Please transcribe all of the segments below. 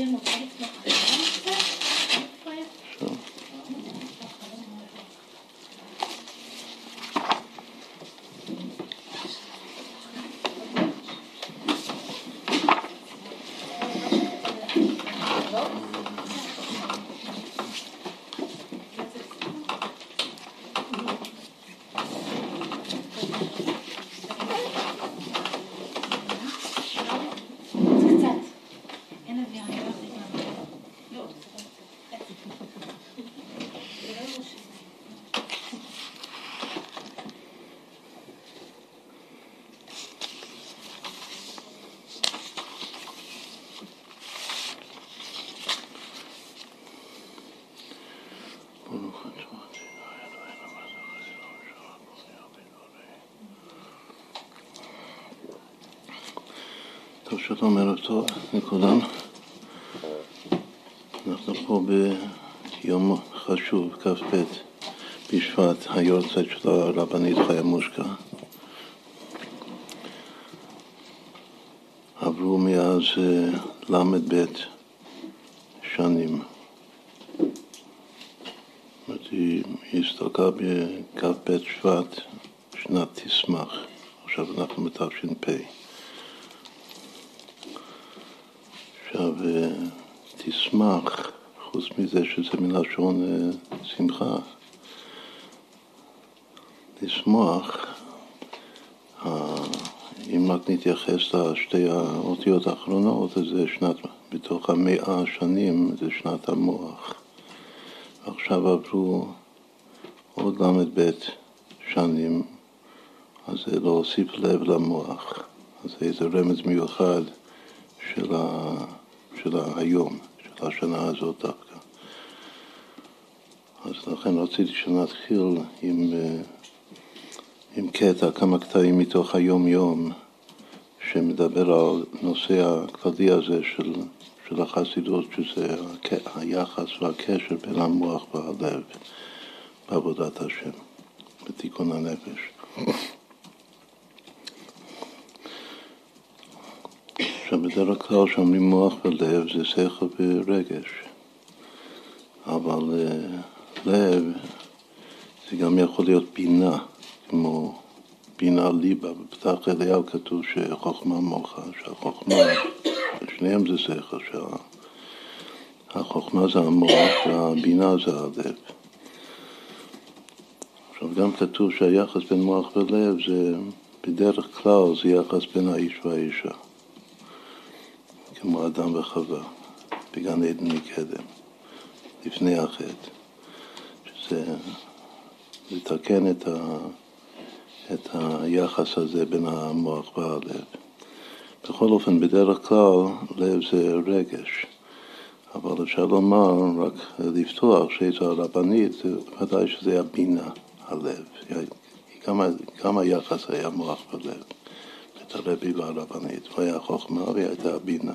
תסביר נוכל שלום, ערב טוב לכולם. אנחנו פה ביום חשוב, כ"ב בשבט, היורצייט של הרבנית חיה מושקה. עברו מאז אה, ל"ב שנים. זאת אומרת, היא הסתלקה בכ"ב שבט, שנת תשמח. עכשיו אנחנו בתש"פ. עכשיו, אה, תשמח, חוץ מזה שזה מלשון אה, שמחה, לשמוח, אה, אם רק נתייחס לשתי האותיות האחרונות, אז זה שנת, בתוך המאה השנים זה שנת המוח. עכשיו עברו עוד ל"ב שנים, אז זה להוסיף לב למוח. אז זה איזה רמז מיוחד של, ה, של היום, של השנה הזאת דווקא. לכן רציתי שנתחיל עם, אה, עם קטע, כמה קטעים מתוך היום-יום, שמדבר על נושא הכללי הזה של, של החסידות, שזה היחס והקשר בין המוח והלב בעבודת השם, בתיקון הנפש. עכשיו, בדרך כלל כשאומרים מוח ולב זה שכל ורגש, אבל uh, לב זה גם יכול להיות בינה, כמו בינה ליבה. בפתח אליהו כתוב שחוכמה מוחה, שהחוכמה, שניהם זה שכל, שהחוכמה זה המוח והבינה זה הלב. עכשיו, גם כתוב שהיחס בין מוח ולב זה, בדרך כלל זה יחס בין האיש והאישה. כמו אדם וחווה, בגן עדן מקדם, לפני החטא, לתקן את, ה, את היחס הזה בין המוח והלב. בכל אופן, בדרך כלל לב זה רגש, אבל אפשר לומר, רק לפתוח, שאיזו הרבנית, ודאי שזה הבינה, הלב. כמה, כמה יחס היה מוח ולב. את הרבי והרבנית, והיה החוכמה והייתה הבינה.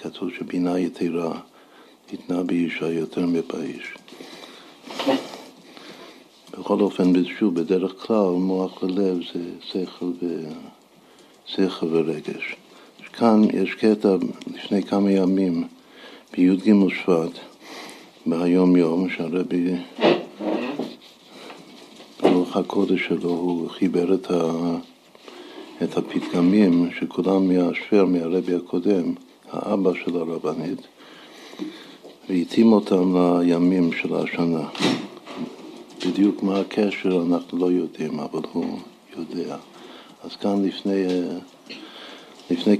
כתוב שבינה יתרה ניתנה באישה יותר מבאיש. בכל אופן, שוב, בדרך כלל מוח ולב זה שכל, ו... שכל ורגש. כאן יש קטע לפני כמה ימים, בי"ג שבט, ביום יום, שהרבי ברוח הקודש שלו, הוא חיבר את, ה... את הפתגמים שכולם מהשפר, מהרבי הקודם, האבא של הרבנית, והתאים אותם לימים של השנה. בדיוק מה הקשר אנחנו לא יודעים, אבל הוא יודע. אז כאן לפני, לפני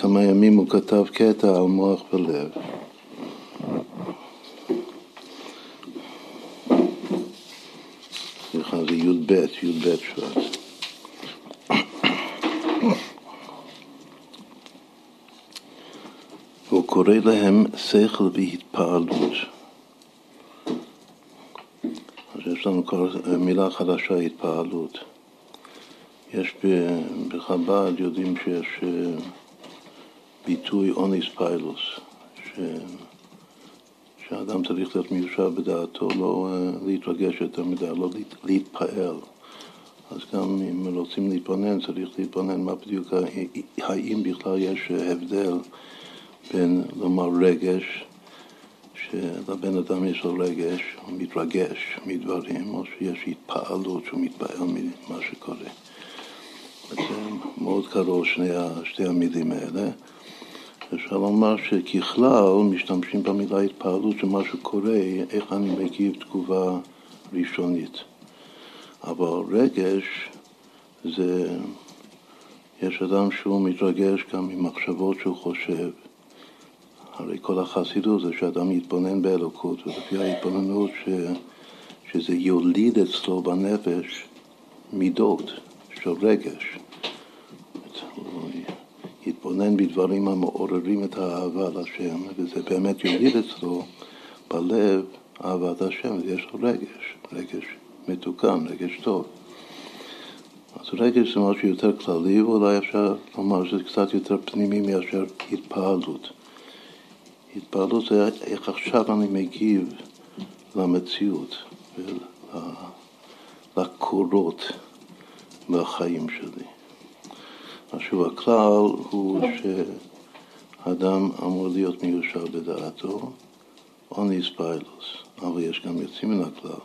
כמה ימים הוא כתב קטע על מוח ולב. סליחה, זה י"ב, י"ב שבט. הוא קורא להם שכל והתפעלות. אז יש לנו כבר מילה חדשה, התפעלות. יש בחב"ד, יודעים שיש ביטוי אוניס פיילוס, ש... שהאדם צריך להיות מיושב בדעתו, לא להתרגש יותר מדי, לא להתפעל. אז גם אם רוצים להתבונן, צריך להתבונן מה בדיוק, האם בכלל יש הבדל בין לומר רגש, שלבן אדם יש לו רגש, הוא מתרגש מדברים, או שיש התפעלות שהוא מתפעל ממה שקורה. זה מאוד קרוב שני, שתי המילים האלה. אפשר לומר שככלל משתמשים במילה התפעלות שמשהו קורה, איך אני מגיב תגובה ראשונית. אבל רגש זה, יש אדם שהוא מתרגש גם ממחשבות שהוא חושב. הרי כל החסידות זה שאדם יתבונן באלוקות, ולפי ההתבוננות ש, שזה יוליד אצלו בנפש מידות של רגש. הוא יתבונן בדברים המעוררים את האהבה להשם, וזה באמת יוליד אצלו בלב אהבת השם, ויש לו רגש, רגש מתוקן, רגש טוב. אז רגש זה משהו יותר כללי, ואולי אפשר לומר שזה קצת יותר פנימי מאשר התפעלות. התפעלות זה איך עכשיו אני מגיב למציאות ולקורות בחיים שלי. עכשיו הכלל הוא שאדם אמור להיות מיושר בדעתו, אוניס פיילוס, אבל יש גם יוצאים מן הכלל,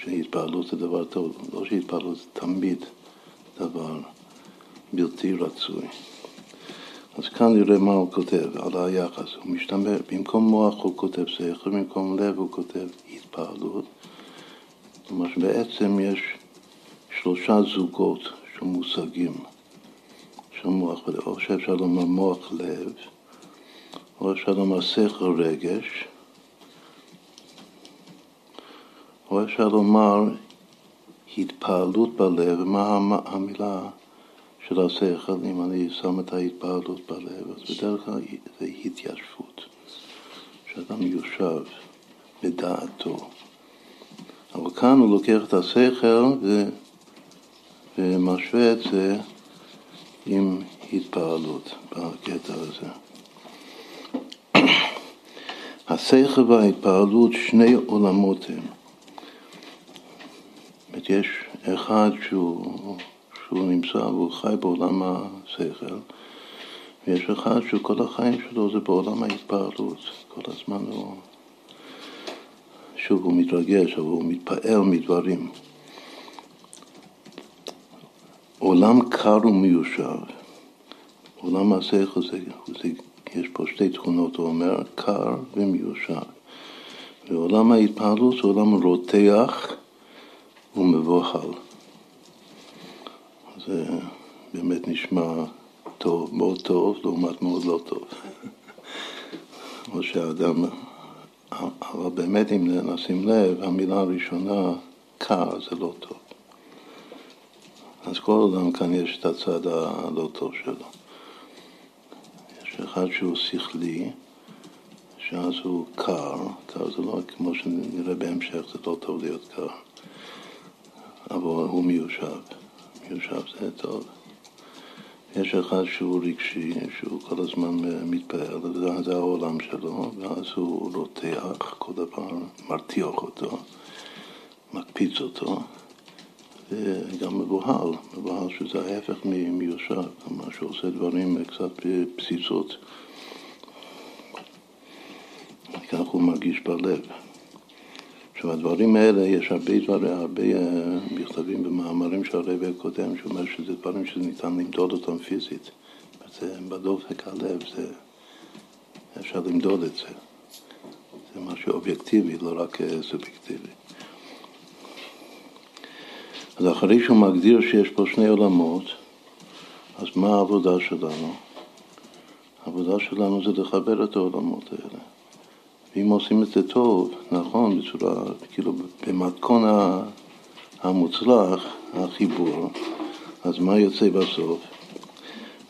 שהתפעלות זה דבר טוב, לא שהתפעלות זה תמיד דבר בלתי רצוי. אז כאן נראה מה הוא כותב על היחס. הוא משתמש, במקום מוח הוא כותב שכל, במקום לב הוא כותב התפעלות. כלומר שבעצם יש שלושה זוגות של מושגים של מוח. או שאפשר לומר מוח לב, או אפשר לומר שכל רגש, או אפשר לומר התפעלות בלב, מה המילה של השכל, אם אני שם את ההתפעלות בלב, אז בדרך כלל זה התיישבות, שאדם מיושב בדעתו. אבל כאן הוא לוקח את השכל ו... ומשווה את זה עם התפעלות בקטע הזה. השכל וההתפעלות שני עולמות הם. יש אחד שהוא שהוא נמצא והוא חי בעולם השכל, ויש אחד שכל החיים שלו זה בעולם ההתפעלות, כל הזמן הוא, שוב הוא מתרגש, אבל הוא מתפעל מדברים. עולם קר ומיושב, עולם השכל זה, זה, יש פה שתי תכונות, הוא אומר, קר ומיושב. ועולם ההתפעלות זה עולם רותח ומבוהל. זה באמת נשמע טוב, מאוד טוב, לעומת מאוד לא טוב. או שהאדם, אבל באמת אם נשים לב, המילה הראשונה, קר, זה לא טוב. אז כל אדם כאן יש את הצד הלא טוב שלו. יש אחד שהוא שכלי, שאז הוא קר, קר זה לא כמו שנראה בהמשך, זה לא טוב להיות קר, אבל הוא מיושב. יושב זה טוב. יש אחד שהוא רגשי, שהוא כל הזמן מתפעל, זה, העולם שלו, ואז הוא רותח, כל דבר מרתיח אותו, מקפיץ אותו, וגם מבוהל, מבוהל שזה ההפך מיושב, כלומר שהוא עושה דברים קצת בפסיסות. כך הוא מרגיש בלב. עכשיו, הדברים האלה, יש הרבה דברים, הרבה אה, מכתבים ומאמרים של הרבי הקודם, שאומר שזה דברים שניתן למדוד אותם פיזית. זה בדופק הלב, זה, אפשר למדוד את זה. זה משהו אובייקטיבי, לא רק אה, סובייקטיבי. אז אחרי שהוא מגדיר שיש פה שני עולמות, אז מה העבודה שלנו? העבודה שלנו זה לחבר את העולמות האלה. ואם עושים את זה טוב, נכון, בצורה, כאילו במתכון המוצלח, החיבור, אז מה יוצא בסוף?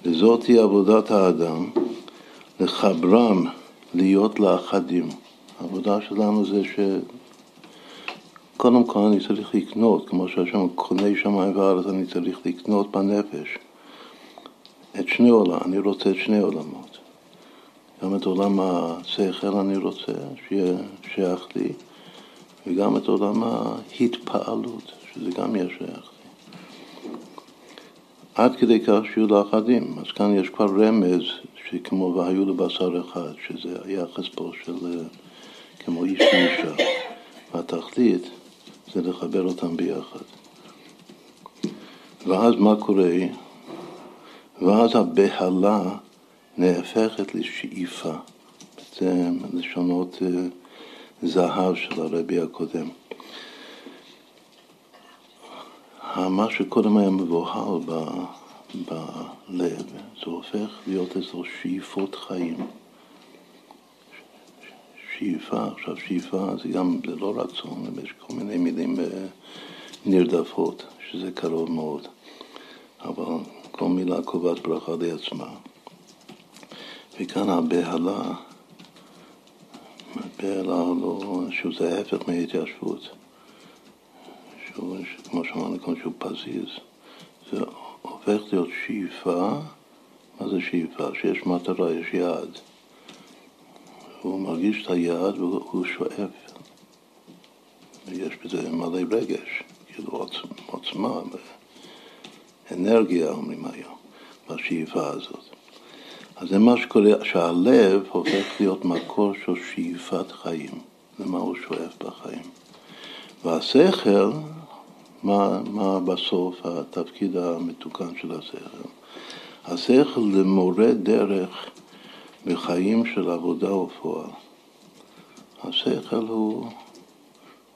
וזאת היא עבודת האדם, לחברם להיות לאחדים. העבודה שלנו זה ש... קודם כל אני צריך לקנות, כמו שהשם קונה שמיים וארץ, אני צריך לקנות בנפש את שני עולם, אני רוצה את שני עולמות. גם את עולם השכל אני רוצה שיהיה שייך לי, וגם את עולם ההתפעלות, שזה גם יהיה שייך לי. עד כדי כך שיהיו לאחדים. אז כאן יש כבר רמז שכמו והיו לבשר אחד, שזה היחס פה של כמו איש ואישה. והתכלית זה לחבר אותם ביחד. ואז מה קורה? ואז הבהלה נהפכת לשאיפה. זה לשונות אה, זהב של הרבי הקודם. מה שקודם היה מבוהל בלב, זה הופך להיות איזו שאיפות חיים. שאיפה, עכשיו שאיפה זה גם, זה לא רצון, יש כל מיני מילים אה, נרדפות, שזה קרוב מאוד, אבל כל מילה קובעת ברכה לעצמה. וכאן הבהלה, בהלה לא, שזה ההפך מהתיישבות, שהוא, כמו שאמרנו קודם, שהוא פזיז, זה הופך להיות שאיפה, מה זה שאיפה? שיש מטרה, יש יעד. הוא מרגיש את היעד והוא שואף. ויש בזה מלא רגש, כאילו עוצמה ואנרגיה, אומרים היום, בשאיפה הזאת. אז זה מה שקורה, שהלב הופך להיות מקור של שאיפת חיים, למה הוא שואף בחיים. והשכל, מה, מה בסוף התפקיד המתוקן של השכל? השכל למורה דרך בחיים של עבודה ופועל. השכל הוא,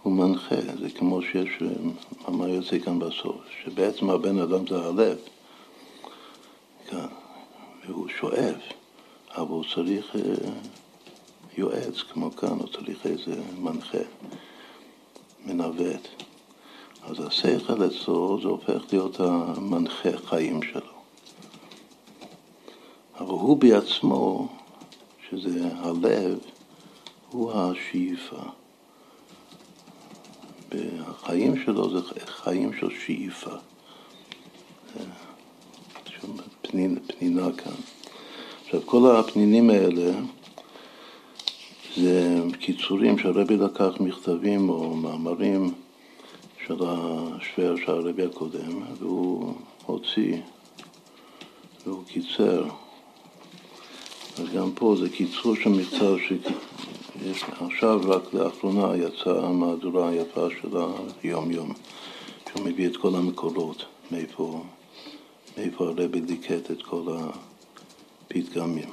הוא מנחה, זה כמו שיש, מה יוצא כאן בסוף, שבעצם הבן אדם זה הלב, כן, והוא שואף, אבל הוא צריך אה, יועץ, כמו כאן, הוא צריך איזה מנחה, מנווט. אז השכל אצלו זה הופך להיות המנחה חיים שלו. אבל הוא בעצמו, שזה הלב, הוא השאיפה. והחיים שלו זה חיים של שאיפה. פנינה, פנינה כאן. עכשיו, כל הפנינים האלה זה קיצורים שהרבי לקח מכתבים או מאמרים של השוור של הרבי הקודם, והוא הוציא והוא קיצר. אז גם פה זה קיצור של מקצר שיש עכשיו רק לאחרונה יצאה המהדורה היפה של היום-יום, שהוא מביא את כל המקורות, מאיפה, מאיפה הרבי ליקט את כל הפתגמים.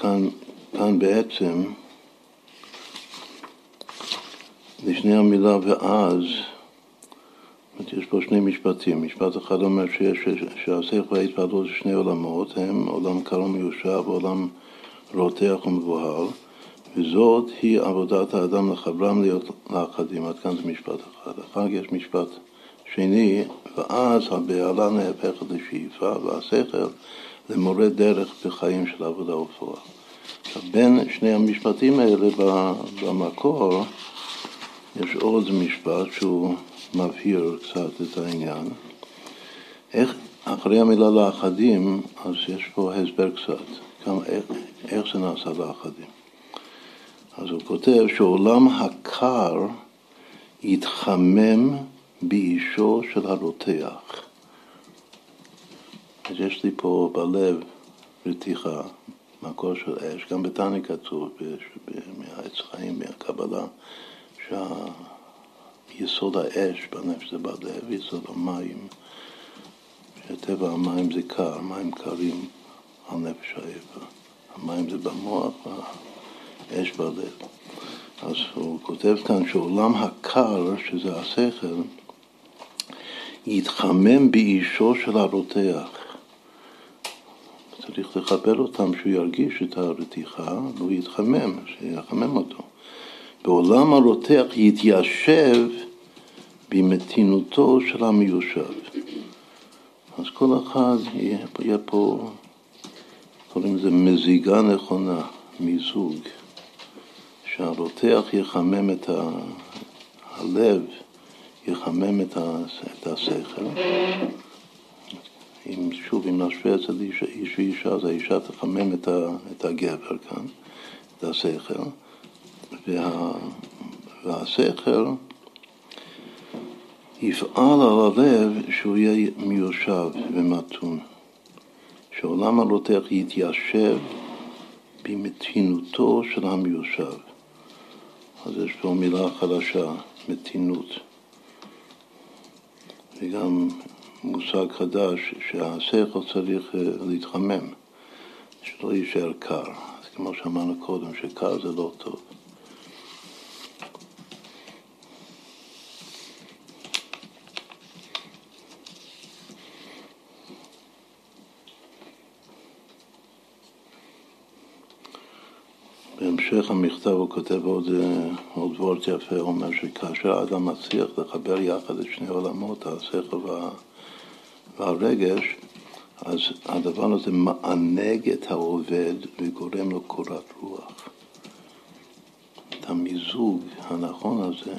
כאן, כאן בעצם לפני המילה ואז, יש פה שני משפטים. משפט אחד אומר שהשכל וההתפעלות זה שני עולמות, הם עולם קר ומיושב ועולם רותח ומבוהל, וזאת היא עבודת האדם לחברם להיות לאחדים. עד כאן זה משפט אחד. אחר כך יש משפט שני, ואז הבהלה נהפכת לשאיפה, והשכל למורה דרך בחיים של עבודה ופועל. עכשיו, בין שני המשפטים האלה במקור, יש עוד משפט שהוא מבהיר קצת את העניין. איך, אחרי המילה לאחדים, אז יש פה הסבר קצת, כמה, איך, איך זה נעשה לאחדים. אז הוא כותב שעולם הקר יתחמם באישו של הרותח. אז יש לי פה בלב רתיחה, מקור של אש, גם בתניא כתוב, מהעץ חיים, מהקבלה. שיסוד האש בנפש זה בלב, יסוד המים, שטבע המים זה קר, מים קרים על נפש האיבר. המים זה במוח והאש בלב. אז הוא כותב כאן שעולם הקר, שזה השכל, יתחמם באישו של הרותח. צריך לחבר אותם שהוא ירגיש את הרתיחה והוא יתחמם, שיחמם אותו. בעולם הרותח יתיישב במתינותו של המיושב. אז כל אחד יהיה פה, קוראים לזה מזיגה נכונה, מיזוג, שהרותח יחמם את ה... הלב, יחמם את, ה... את השכל. אם, שוב, אם נשווה את זה לאיש ואישה, אז האישה תחמם את, ה... את הגבר כאן, את השכל. וה, והשכל יפעל על הלב שהוא יהיה מיושב ומתון, שעולם הרותח יתיישב במתינותו של המיושב. אז יש פה מילה חדשה, מתינות. וגם מושג חדש שהשכל צריך אה, להתחמם, שלא יישאר קר. אז כמו שאמרנו קודם, שקר זה לא טוב. בהמשך המכתב הוא כותב עוד, אה, עוד וורט יפה, אומר שכאשר האדם מצליח לחבר יחד את שני עולמות, השכל וה, והרגש, אז הדבר הזה מענג את העובד וגורם לו קורת רוח. את המיזוג הנכון הזה,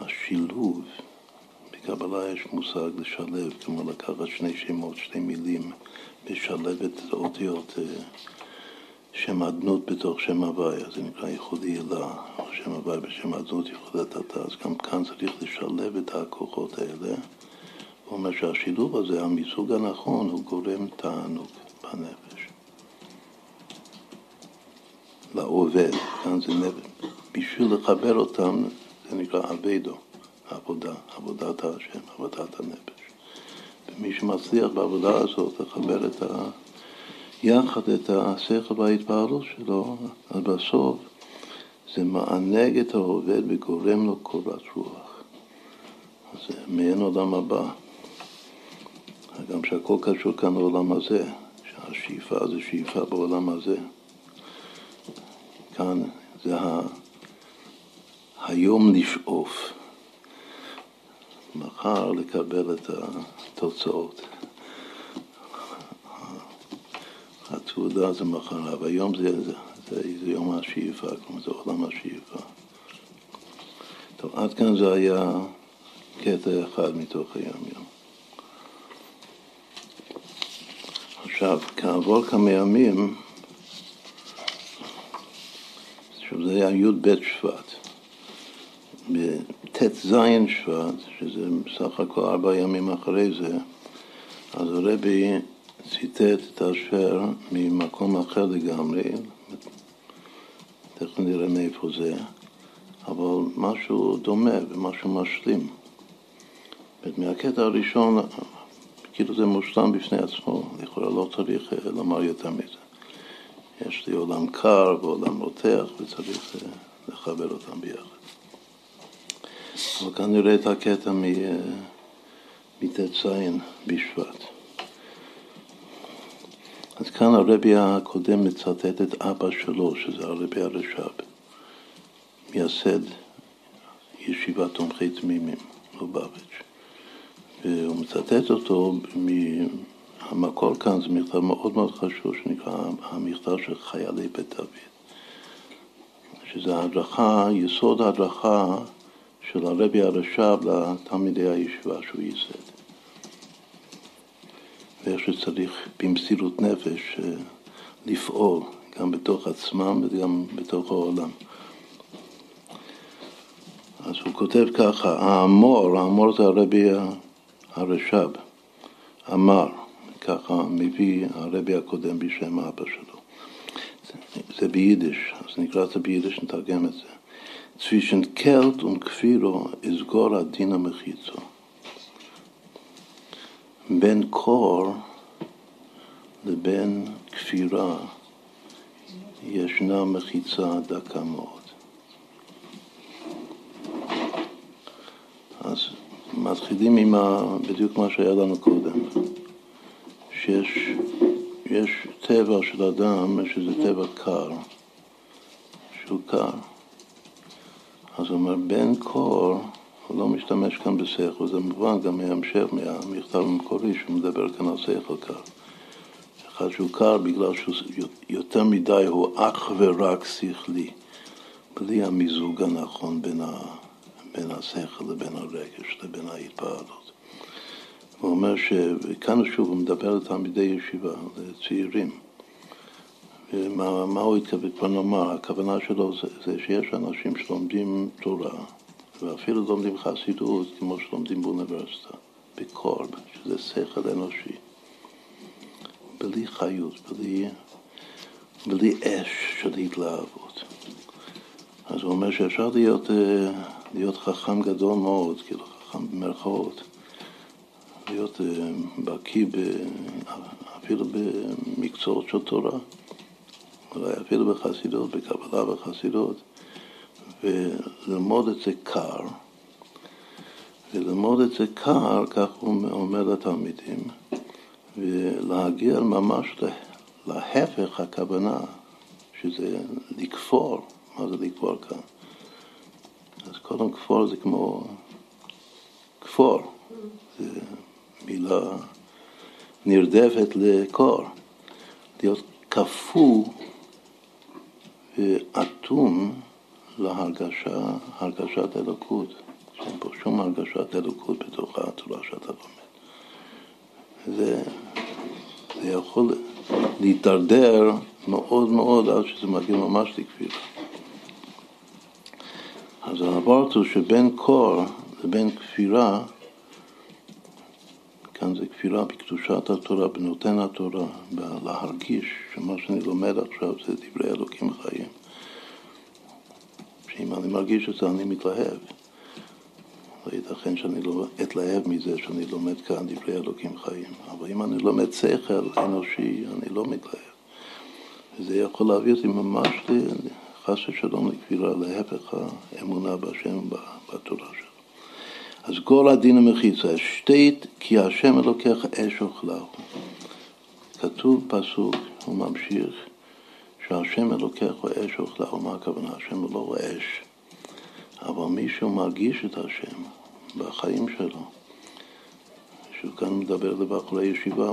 השילוב, בקבלה יש מושג לשלב, כמו לקחת שני שמות, שתי מילים, לשלב את האותיות. שם אדנות בתוך שם הוויה, זה נקרא ייחוד הילה, או שם הוויה בשם אדנות ייחוד התתה, אז גם כאן צריך לשלב את הכוחות האלה. הוא אומר שהשילוב הזה, המיסוג הנכון, הוא גורם תענוג בנפש. לעובד, כאן זה נפש. בשביל לחבר אותם, זה נקרא אבדו, עבודה, עבודת השם, עבודת הנפש. ומי שמצליח בעבודה הזאת לחבר את ה... יחד את השכל וההתפעלות שלו, אז בסוף זה מענג את העובד וגורם לו קורת רוח. אז זה מעין עולם הבא. גם שהכל קשור כאן לעולם הזה, שהשאיפה זה שאיפה בעולם הזה. כאן זה ה... היום לשאוף, מחר לקבל את התוצאות. התעודה זה מחר, והיום זה, זה, זה, זה יום השאיפה, כלומר זה עולם השאיפה. טוב, עד כאן זה היה קטע אחד מתוך היום יום. עכשיו, כעבור כמה ימים, עכשיו זה היה י"ב שבט, בט"ז שבט, שזה בסך הכל ארבע ימים אחרי זה, אז הרבי ציטט את אשר ממקום אחר לגמרי, תכף נראה מאיפה זה, אבל משהו דומה ומשהו משלים. מהקטע הראשון, כאילו זה מושלם בפני עצמו, לכאורה לא צריך אה, לומר יותר מזה. יש לי עולם קר ועולם רותח וצריך אה, לחבר אותם ביחד. אבל כאן נראה את הקטע מט"ז אה, בשבט. אז כאן הרבי הקודם מצטט את אבא שלו, שזה הרבי הרש"ב, מייסד ישיבת תומכי תמימים, לובביץ'. והוא מצטט אותו, המקור כאן זה מכתב מאוד מאוד חשוב, שנקרא המכתב של חיילי בית דוד. שזה ההדרכה, יסוד ההדרכה של הרבי הרש"ב לתלמידי הישיבה שהוא ייסד. ואיך שצריך במסירות נפש אה, לפעול, גם בתוך עצמם וגם בתוך העולם. אז הוא כותב ככה, האמור, האמור זה הרבי הרש"ב, אמר, ככה מביא הרבי הקודם בשם אבא שלו. זה ביידיש, אז נקרא את זה ביידיש, נתרגם את זה. צווישן קלט וכפירו אסגור הדין המחיצו. בין קור לבין כפירה ישנה מחיצה דקה מאוד. אז מתחילים עם ה... בדיוק מה שהיה לנו קודם, שיש יש טבע של אדם שזה טבע קר, שהוא קר. אז הוא אומר, בין קור הוא לא משתמש כאן בשכל, זה מובן גם מהמשך, מהמכתב המקורי שהוא מדבר כאן על שכל קר. אחד שהוא קר בגלל שהוא יותר מדי הוא אך ורק שכלי, בלי המיזוג הנכון בין, ה, בין השכל לבין הרגש לבין ההתפעלות. הוא אומר שכאן שוב הוא מדבר לתלמידי ישיבה, לצעירים, מה, הוא התכוון לומר? הכוונה שלו זה, זה שיש אנשים שלומדים תורה, ואפילו לומדים חסידות כמו שלומדים באוניברסיטה, בקור, שזה שכל אנושי, בלי חיות, בלי, בלי אש של התלהבות. אז הוא אומר שאפשר להיות, אה, להיות חכם גדול מאוד, כאילו חכם במרכאות, להיות אה, בקיא אפילו במקצועות של תורה. אולי אפילו בחסידות, בקבלה וחסידות, וללמוד את זה קר, וללמוד את זה קר, כך הוא אומר לתלמידים, ולהגיע ממש להפך הכוונה, שזה לכפור. מה זה לכפור כאן? אז קודם כפור זה כמו כפור, זה מילה נרדפת לקור, להיות קפוא ואטום להרגשה, הרגשת אלוקות. אין פה שום הרגשת אלוקות בתוך התורה שאתה לומד. זה, זה יכול להידרדר מאוד מאוד עד שזה מגיע ממש לכפירה. אז העברת הוא שבין קור לבין כפירה, כאן זה כפירה בקדושת התורה, בנותן התורה, להרגיש שמה שאני לומד עכשיו זה דברי אלוקים חיים. שאם אני מרגיש את זה אני מתלהב. לא ייתכן שאני לא אתלהב מזה שאני לומד כאן דברי אלוקים חיים. אבל אם אני לומד שכל אנושי, אני לא מתלהב. וזה יכול להביא אותי ממש חס ושלום לכפירה, להפך האמונה בהשם בתורה שלו. אז כל הדין המחיצה, שתית כי השם אלוקיך אש אוכלהו. כתוב פסוק, הוא ממשיך, שהשם אלוקיך הוא אש אוכלהו, מה הכוונה? השם הוא לא אש, אבל מישהו מרגיש את השם בחיים שלו. שהוא כאן מדבר לבחורי ישיבה,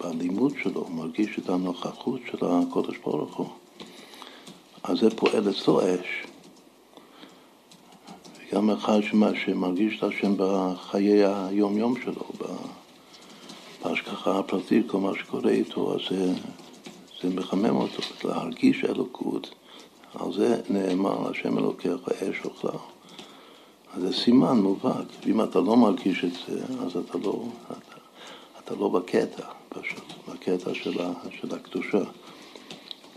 בלימוד שלו, הוא מרגיש את הנוכחות של הקודש ברוך הוא. אז זה פועל אצלו אש. וגם אחד שמרגיש את השם בחיי היום-יום שלו, בהשגחה הפרטית, כל מה שקורה איתו, אז זה, זה מחמם אותו, להרגיש אלוקות, על זה נאמר, השם אלוקיך אש אוכלה. אז זה סימן מובהק, ואם אתה לא מרגיש את זה, אז אתה לא, אתה, אתה לא בקטע, פשוט, בקטע של, של הקדושה.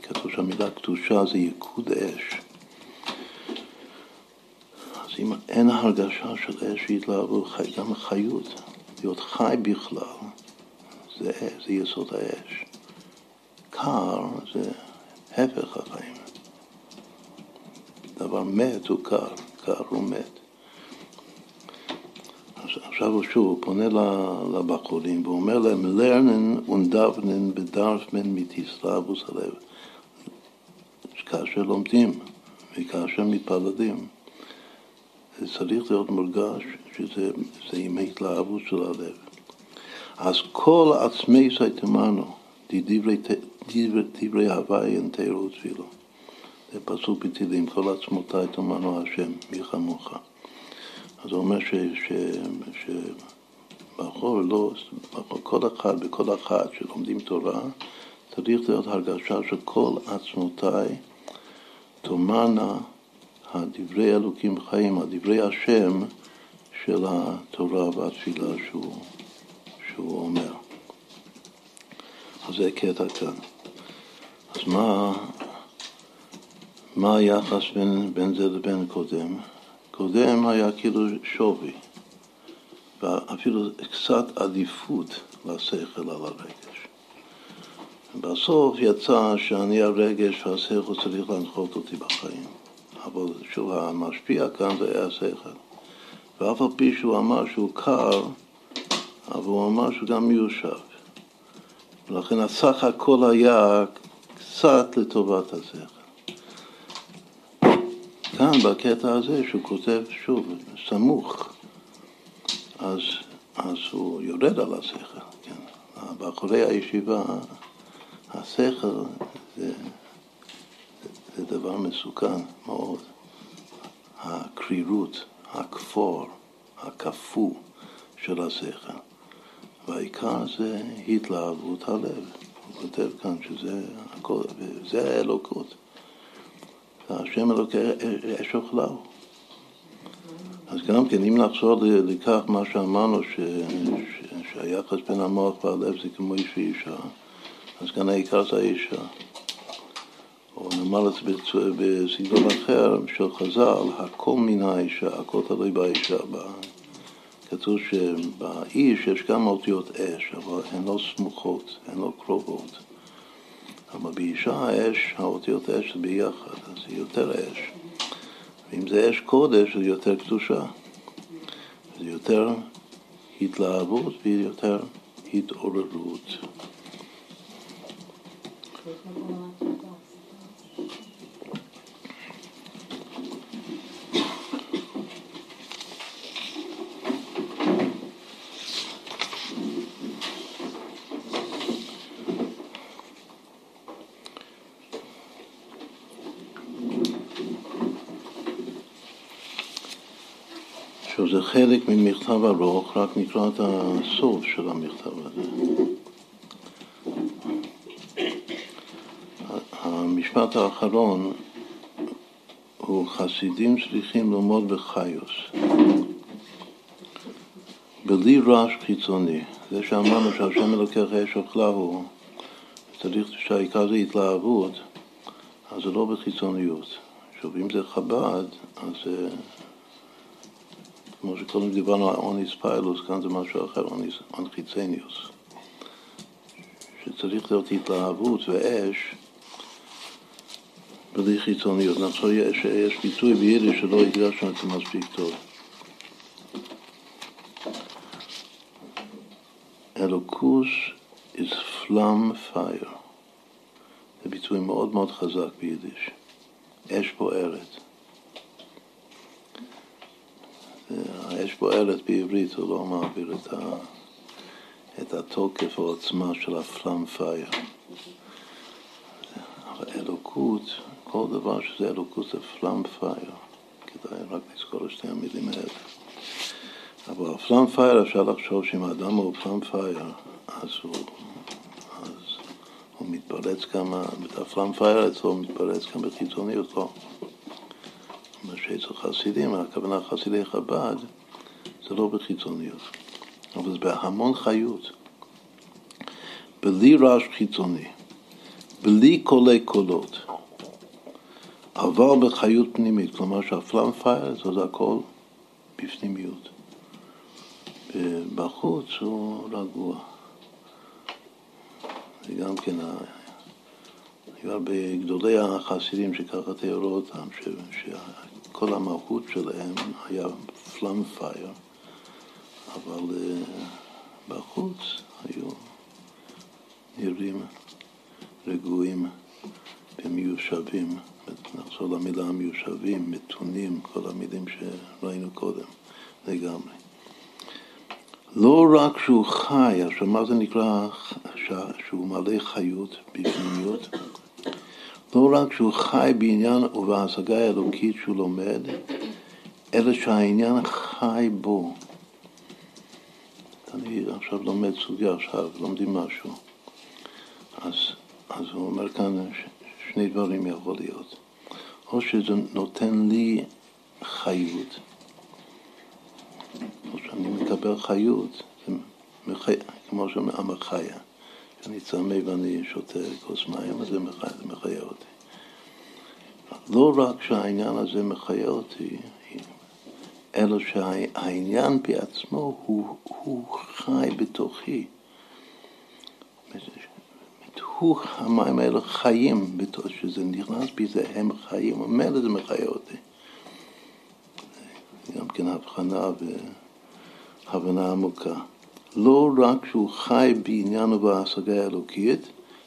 כתוב שהמילה קדושה זה ייחוד אש. אז אם אין הרגשה של אש והתלהבות, גם חיות, להיות חי בכלל, זה, זה יסוד האש. קר זה הפך החיים. דבר מת הוא קר, קר הוא מת. עכשיו הוא שוב, פונה לבחורים ואומר להם, לרנן ונדבנן בדרפמן מתיסלבוס הלב. כאשר לומדים וכאשר מתפללים, זה צריך להיות מורגש שזה עם ההתלהבות של הלב. אז כל עצמי סייתמנו, דברי, דברי, הוואי אין תירו ותפילו. זה פסוק בתהילים, כל עצמותיי תאמנו השם, מי כמוך. אז הוא אומר ש... ש, ש בחור לא, כל אחד וכל אחת שלומדים תורה, צריך להיות הרגשה של כל עצמותיי תאמרנה הדברי אלוקים חיים, הדברי השם של התורה והתפילה שהוא, שהוא אומר. אז זה קטע כאן. אז מה, מה היחס בין, בין זה לבין קודם? קודם היה כאילו שווי, ואפילו קצת עדיפות לשכל על הרגש. בסוף יצא שאני הרגש והשכל צריך להנחות אותי בחיים. אבל שוב, המשפיע כאן זה היה השכל. ואף על פי שהוא אמר שהוא קר, אבל הוא אמר שהוא גם מיושב. ולכן הסך הכל היה קצת לטובת השכל. כאן, בקטע הזה, שהוא כותב, שוב, סמוך, אז, אז הוא יורד על השכל. כן? באחורי הישיבה השכל זה, זה דבר מסוכן מאוד. הקרירות, הכפור, הקפוא של השכל. והעיקר זה התלהבות הלב. כותב כאן שזה הכל, וזה האלוקות. השם אלוקי אש אוכלהו. אז גם כן, אם נחזור לכך מה שאמרנו, ש, ש, שהיחס בין המוח והלב זה כמו איש ואישה, אז כאן העיקר זה האישה. או נאמר את זה בסגנון אחר של חז"ל, הכל מן האישה, הכל תלוי באישה. כתוב שבאיש יש גם אותיות אש, אבל הן לא סמוכות, הן לא קרובות. אבל באישה האש, האותיות אש זה ביחד, אז זה יותר אש. ואם זה אש קודש, זה יותר קדושה. זה יותר התלהבות ויותר התעוררות. זה חלק ממכתב ארוך, רק נקרא את הסוף של המכתב הזה. המשפט האחרון הוא חסידים צריכים ללמוד בחיוס. בלי רעש חיצוני. זה שאמרנו שהשם אלוקח אש הוא, צריך שהעיקר זה התלהבות, אז זה לא בחיצוניות. שוב, אם זה חב"ד, אז זה... כמו שקודם דיברנו על אוניס פיילוס, כאן זה משהו אחר, אוניס אנחיצניוס. שצריך להיות התלהבות ואש בלי חיצוניות. נחשוב שיש ביטוי ביידיש שלא הדגשנו את זה מספיק טוב. אלוקוס is flame fire. זה ביטוי מאוד מאוד חזק ביידיש. אש בוערת. האש פועלת בעברית, הוא לא מעביר את, ה, את התוקף או העוצמה של ה פלאם פייער. אבל אלוקות, כל דבר שזה אלוקות זה פלאם פייער. כדאי רק לזכור את שתי המילים האלה. אבל ה פלאם פייער, אפשר לחשוב שאם האדם הוא פלאם פייער, אז הוא, אז הוא מתפרץ כמה, הפלאם פייר אצלו מתפרץ גם בחיצוניות, לא. מה שאצל חסידים, הכוונה חסידי חב"ד, זה לא בחיצוניות, אבל זה בהמון חיות. בלי רעש חיצוני, בלי קולי קולות, אבל בחיות פנימית, כלומר שהפלאם פייר זה הכל בפנימיות. בחוץ הוא רגוע. זה גם כן, היה בגדולי החסידים שככה תיארו אותם, שכל המהות שלהם היה פלאם פייר. אבל uh, בחוץ היו נראים רגועים ומיושבים. נחזור למילה מיושבים, מתונים, כל המילים שראינו קודם לגמרי. לא רק שהוא חי, עכשיו מה זה נקרא שהוא מלא חיות בפנימיות? לא רק שהוא חי בעניין ובהשגה האלוקית שהוא לומד, אלא שהעניין חי בו. אני עכשיו לומד סוגיה, עכשיו לומדים משהו. אז, אז הוא אומר כאן שני דברים יכול להיות. או שזה נותן לי חיות, או שאני מקבל חיות, מחי, כמו שהמחיה. כשאני צמא ואני שותה כוס מים, אז זה מחיה אותי. לא רק שהעניין הזה מחיה אותי, אלא שהעניין בעצמו הוא, הוא חי בתוכי. הוא, המים האלה חיים, שזה נכנס בי, זה הם חיים, ומילא זה מחיה אותי. גם כן הבחנה והבנה עמוקה. לא רק שהוא חי בעניין ובהשגה האלוקית,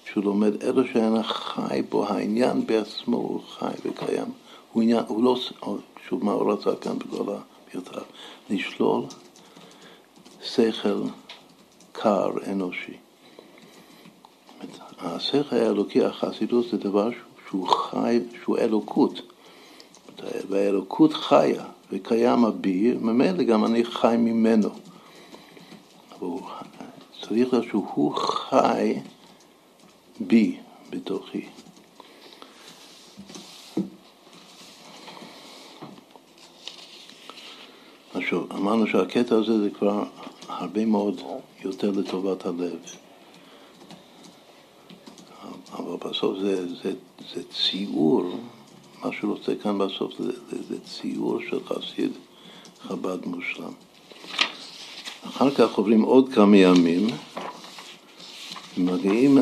שהוא לומד, אלא שאין חי בו, העניין בעצמו הוא חי וקיים. הוא, עניין, הוא לא, שוב מה הוא רצה כאן בכל ה... יותר, לשלול שכל קר אנושי. השכל האלוקי, החסידות זה דבר שהוא חי, שהוא אלוקות. והאלוקות חיה וקיים אבי, ממילא גם אני חי ממנו. צריך להיות שהוא חי בי, בתוכי. עכשיו, אמרנו שהקטע הזה זה כבר הרבה מאוד יותר לטובת הלב. אבל בסוף זה, זה, זה ציור, מה שהוא רוצה כאן בסוף זה, זה, זה ציור של חסיד חב"ד מושלם. אחר כך עוברים עוד כמה ימים, מגיעים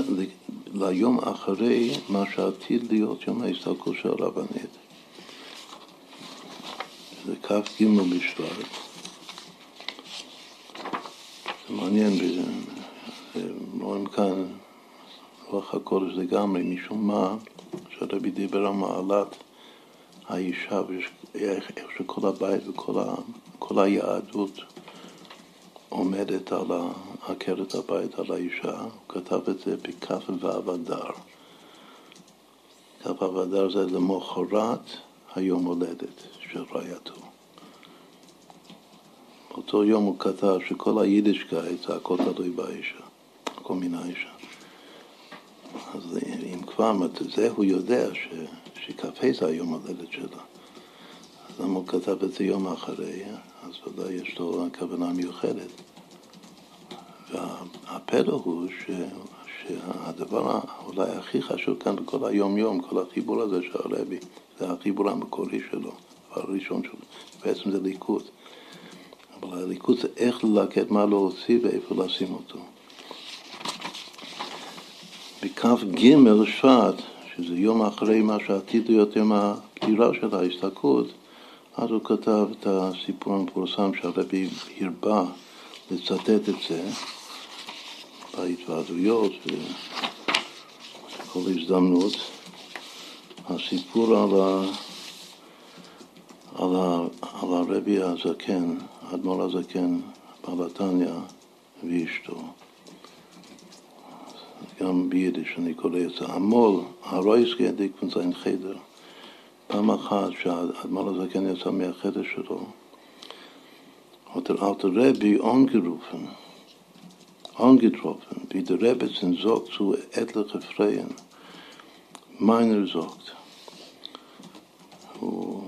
ליום אחרי מה שעתיד להיות יום ההסתלקות של הרבנית. זה כ"ג בשבט. זה מעניין, רואים כאן רוח הקודש לגמרי, משום מה, שהרבי דיבר על מעלת האישה, ואיך שכל הבית וכל היהדות עומדת על עקרת הבית, על האישה, הוא כתב את זה בכף ו' אדר. כף אדר זה למחרת היום הולדת של רעייתו. באותו יום הוא כתב שכל היידישקייט זה הכל תלוי באישה, הכל מן האישה. אז אם כבר, זה הוא יודע ש, שכ"ה זה היום הולדת שלה. אז למה הוא כתב את זה יום אחרי? אז ודאי יש לו כוונה מיוחדת. והפלא הוא ש, שהדבר אולי הכי חשוב כאן בכל היום-יום, כל החיבור הזה של הרבי, זה החיבור המקורי שלו, הראשון שלו, בעצם זה ליכוד. אבל הליכוד זה איך ללקט, מה להוציא ואיפה לשים אותו. בכ"ג שבט, שזה יום אחרי מה שעתיד להיות יום הפטירה של ההסתכלות, אז הוא כתב את הסיפור המפורסם שהרבי הרבה לצטט את זה בהתוועדויות ובכל הזדמנות. הסיפור על, ה, על, ה, על הרבי הזקן, האדמו"ר הזקן, בעל התניא ואשתו. גם ביידיש אני קורא את זה. המול, הרויסקי פון חדר. פעם אחת שהאדמו"ר הזקן יצא מהחדר שלו, hat er alte Rebbe angerufen, angetroffen, wie der Rebbe sind sagt zu etliche Freien. Meiner הוא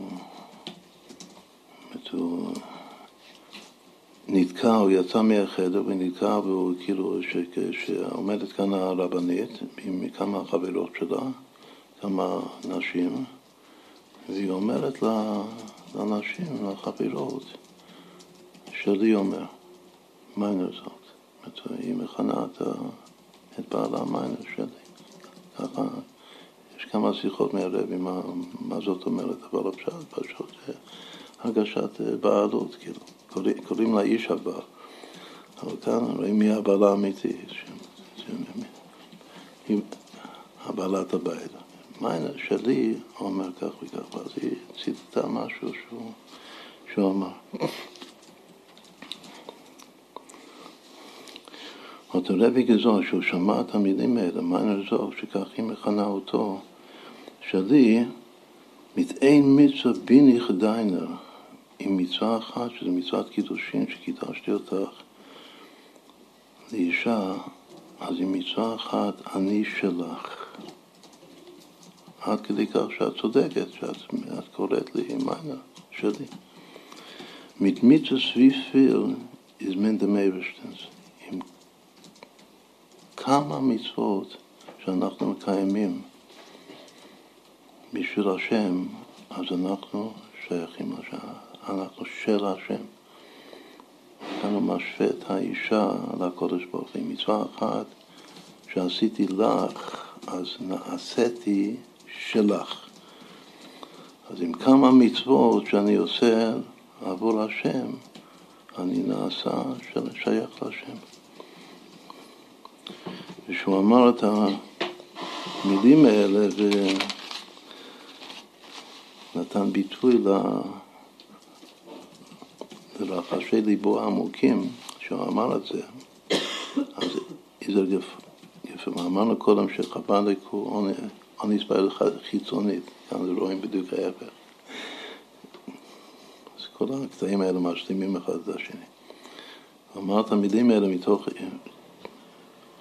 נתקע, הוא יצא מהחדר ונתקע והוא כאילו, שעומדת כאן הרבנית עם כמה חברות שלה, כמה נשים, והיא אומרת לאנשים, לחברות, שלי אומר, מיינר זאת. היא מכנה את בעלה מיינר שלי. ככה, יש כמה שיחות מהרבי מה, מה זאת אומרת, אבל אפשר פשוט הרגשת בעלות, כאילו. קוראים, קוראים איש הבעל. אבל כאן רואים מי הבעלה האמיתי, היא הבעלת הבית. מיינר שלי אומר כך וכך, אז היא ציטטה משהו שהוא, שהוא אמר. אותו רבי גזור, שהוא שמע את המילים האלה, מיינר זוג, שכך היא מכנה אותו, שלי, מתאין מצווה ביניך דיינר, עם מצווה אחת, שזו מצוות קידושין, שקידשתי אותך לאישה, אז עם מצווה אחת, אני שלך. עד כדי כך שאת צודקת, שאת את קוראת לי מיינה שלי. Mit Mitzvah wie viel ist man עם כמה מצוות שאנחנו מקיימים בשביל השם, אז אנחנו שייכים לשם, אנחנו של השם. הוא משווה את האישה לקודש ברוך הוא. מצווה אחת שעשיתי לך, אז נעשיתי שלך. אז עם כמה מצוות שאני עושה עבור השם, אני נעשה שייך לשם. ושהוא אמר את המילים האלה ונתן ביטוי לרחשי ליבו העמוקים, שהוא אמר את זה, אז איזה יפה, אמרנו קודם שחב"ד הוא הנסבל חיצונית, כאן זה רואים בדיוק ההפך. אז כל הקטעים האלה משלימים אחד את השני. אמר את המילים האלה מתוך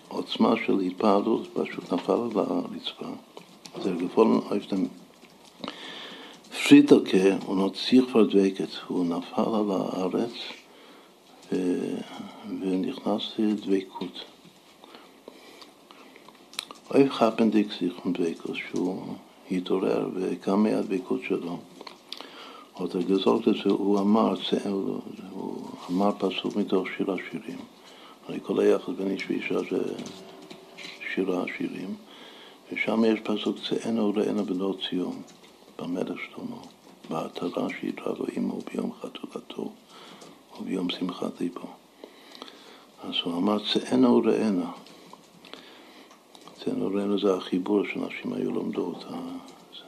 עוצמה של התפעלות, פשוט נפל על הרצפה. זה גפולן אויפטם פריטלקה, נוציא כבר דבקת, הוא נפל על הארץ ו... ונכנס לדבקות. אוי חפנדיק זיכרון דבקות, שהוא התעורר וקם מהדבקות שלו. עוד הגזולת הזה הוא אמר, הוא אמר פסוק מתוך שיר השירים. הרי כל היחס בין איש ואישה זה שיר השירים, ושם יש פסוק צאנה וראנה בנות ציון, במלך שלמה, בעטרה שידרה לו עמו ביום חתולתו וביום שמחת ליבו. אז הוא אמר צאנה וראנה. צאנה וראנה זה החיבור שנשים היו לומדות,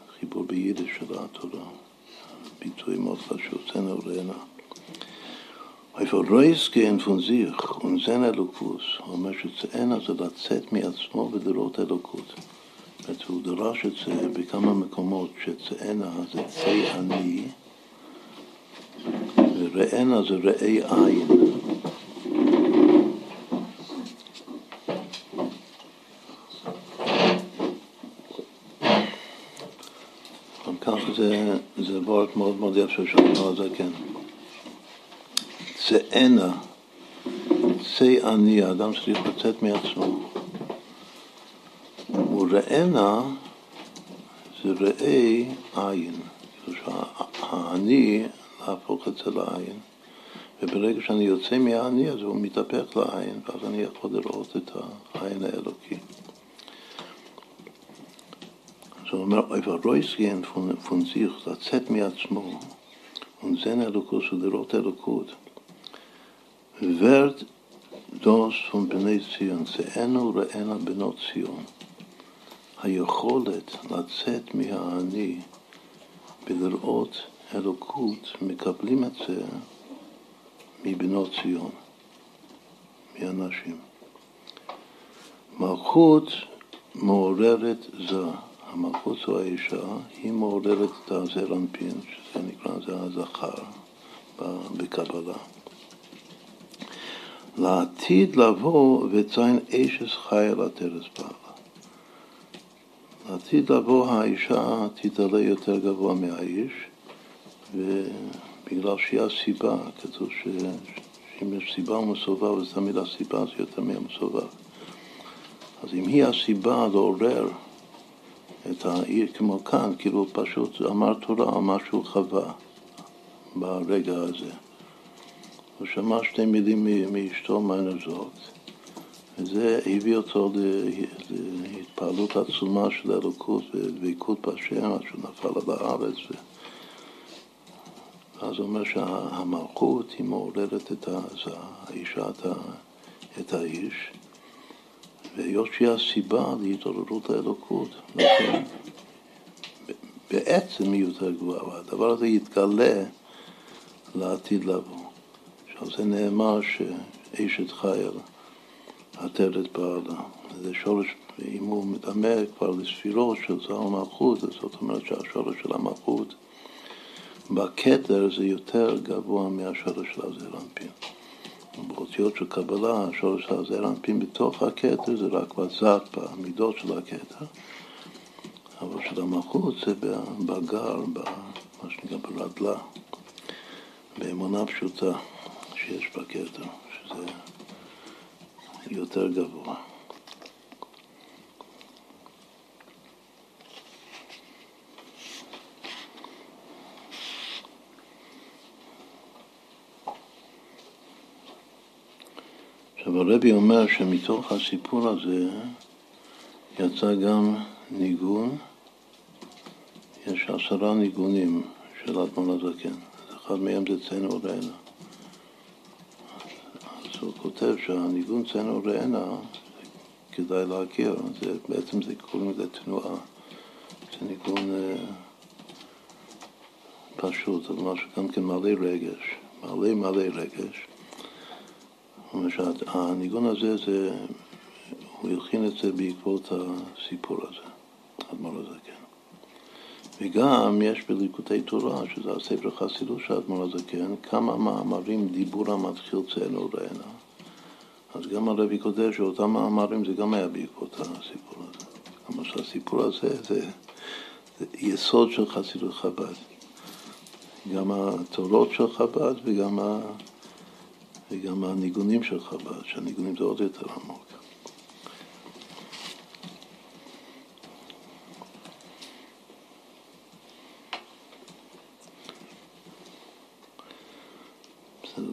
החיבור ביידיש של התורה. ביטוי מאוד חשוב, צאנה וראנה. איפה רויסקן פון זיך ונזן אלוקוס, הוא אומר שצאנה זה לצאת מעצמו ולראות אלוקות. זאת הוא דרש את זה בכמה מקומות שצאנה זה צי אני וראנה זה ראי עין. ככה זה, וורט מאוד מאוד יפה של אדמו"ר הזקן. צאנה, צא אני, האדם צריך לצאת מעצמו. וראנה זה ראי עין, האני להפוך את זה לעין, וברגע שאני יוצא מהאני אז הוא מתהפך לעין, ואז אני יכול לראות את העין האלוקי. אז הוא אומר, איפה רויסגן פון זיך, לצאת מעצמו, ונזן אלוקוס ולראות אלוקות. wird das von בני ציון, צאנו ראינה בנות ציון. היכולת לצאת מהאני ולראות אלוקות, מקבלים את זה מבנות ציון, מאנשים. מלכות מעוררת זה, המלכות זו האישה, היא מעוררת את הזר אנפין, שזה נקרא, זה הזכר בקבלה. לעתיד לבוא וציין אשס חי על הטרס בעלה. לעתיד לבוא האישה תתעלה יותר גבוה מהאיש, ובגלל שהיא הסיבה, כתוב ש... שאם יש סיבה ומסובב, אז תמיד הסיבה זה יותר מהמסובב. אז אם היא הסיבה לעורר את העיר כמו כאן, כאילו פשוט אמר תורה על מה שהוא חווה ברגע הזה. הוא שמע שתי מילים מאשתו זאת, וזה הביא אותו להתפעלות עצומה של אלוקות ודבקות בהשם, עד שהוא נפל על הארץ. ו... אז הוא אומר שהמלכות היא מעוררת את האישה, את האיש, והיות שהיא הסיבה להתעוררות האלוקות, לכן בעצם היא יותר גבוהה, והדבר הזה יתגלה לעתיד לבוא. שעל זה נאמר שאשת חייל עטרת בעלה. זה שורש, אם הוא מדמה כבר לספירות של זר מלכות, זאת אומרת שהשורש של המלכות בכתר זה יותר גבוה מהשורש של הזעיר אנפין. באותיות של קבלה, השורש של הזעיר אנפין בתוך הכתר זה רק בזק, במידות של הכתר. אבל של המלכות זה בגר, במה שנקרא ברדלה, באמונה פשוטה. שיש בכתר, שזה יותר גבוה. עכשיו הרבי אומר שמתוך הסיפור הזה יצא גם ניגון, יש עשרה ניגונים של אדמון הזקן, אחד מהם זה צאן אורנה. הוא כותב שהניגון צאנו ראנה, כדאי להכיר, זה, בעצם זה קוראים לזה תנועה, זה ניגון אה, פשוט, זה משהו גם כן מלא רגש, מלא מלא רגש. הניגון הזה, זה, הוא הלחין את זה בעקבות הסיפור הזה, אדמו"ר הזקן. וגם יש בליקוטי תורה, שזה הספר חסידות של האדמו"ר הזקן, כמה מאמרים דיבור המתחיל צאנו ראנה. אז גם הרבי כותב שאותם מאמרים זה גם היה בעקבות הסיפור הזה. כלומר שהסיפור הזה זה, זה יסוד של חסידות חב"ד. גם התורות של חב"ד וגם, ה, וגם הניגונים של חב"ד, שהניגונים זה עוד יותר עמוק.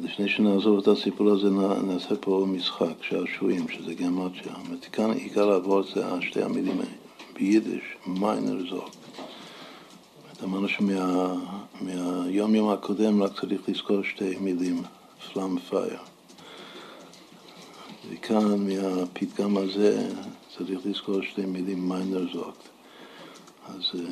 לפני שנעזוב את הסיפור הזה, נעשה פה משחק, שעשועים, שזה גמטיה. כאן עיקר העבור זה שתי המילים ביידיש, מיינר זוק. אמרנו שמהיום יום הקודם רק צריך לזכור שתי מילים, פלאם פייר. וכאן מהפתגם הזה צריך לזכור שתי מילים, מיינר זוק. אז אה,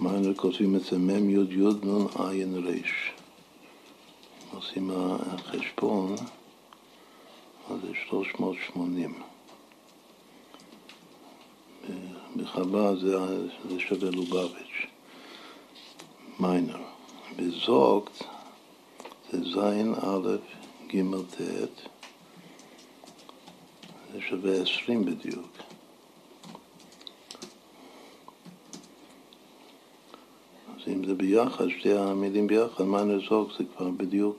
מיינר כותבים את זה מ' י' י' נ' עין ר'. עושים החשבון, אז זה 380. בחב"ד זה, זה שווה לובביץ', מיינר. בזוגת זה זין א' ג' ט', זה שווה 20 בדיוק. אז אם זה ביחד, שתי המילים ביחד, מיינר זוג זה כבר בדיוק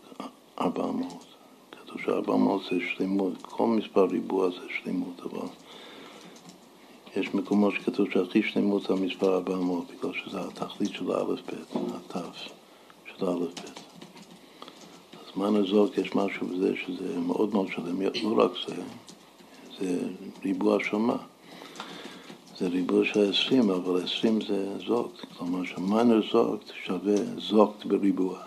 400. כתוב ש-400 זה שלמות, כל מספר ריבוע זה שלמות, אבל יש מקומות שכתוב שהכי שלמות זה המספר 400, בגלל שזה התכלית של האלף-בית, התו של האלף-בית. מיינר זוג יש משהו בזה שזה מאוד מאוד שלם, לא רק זה, זה ריבוע שמה. זה ריבוע של 20, אבל 20 זה זוגט. כלומר שמיינר זוגט שווה זוגט בריבוע.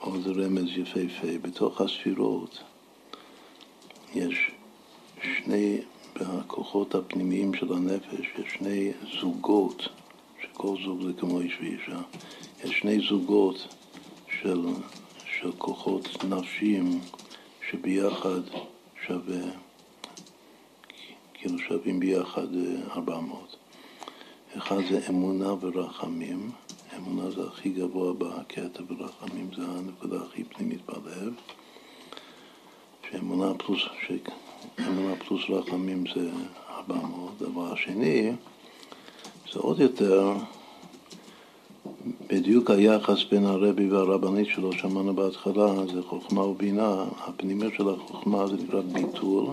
עוד רמז יפהפה. בתוך הספירות יש שני, בכוחות הפנימיים של הנפש, יש שני זוגות, שכל זוג זה כמו איש ואישה, יש שני זוגות של, של כוחות נפשיים שביחד שווה, כאילו שווים ביחד 400. אה, אחד זה אמונה ורחמים, אמונה זה הכי גבוה בקטע ורחמים זה הנקודה הכי פנימית בלב, שאמונה פלוס, שאמונה פלוס רחמים זה 400, אבל השני זה עוד יותר בדיוק היחס בין הרבי והרבנית שלו, שאמרנו בהתחלה, זה חוכמה ובינה, הפנימיות של החוכמה זה נקרא ביטול,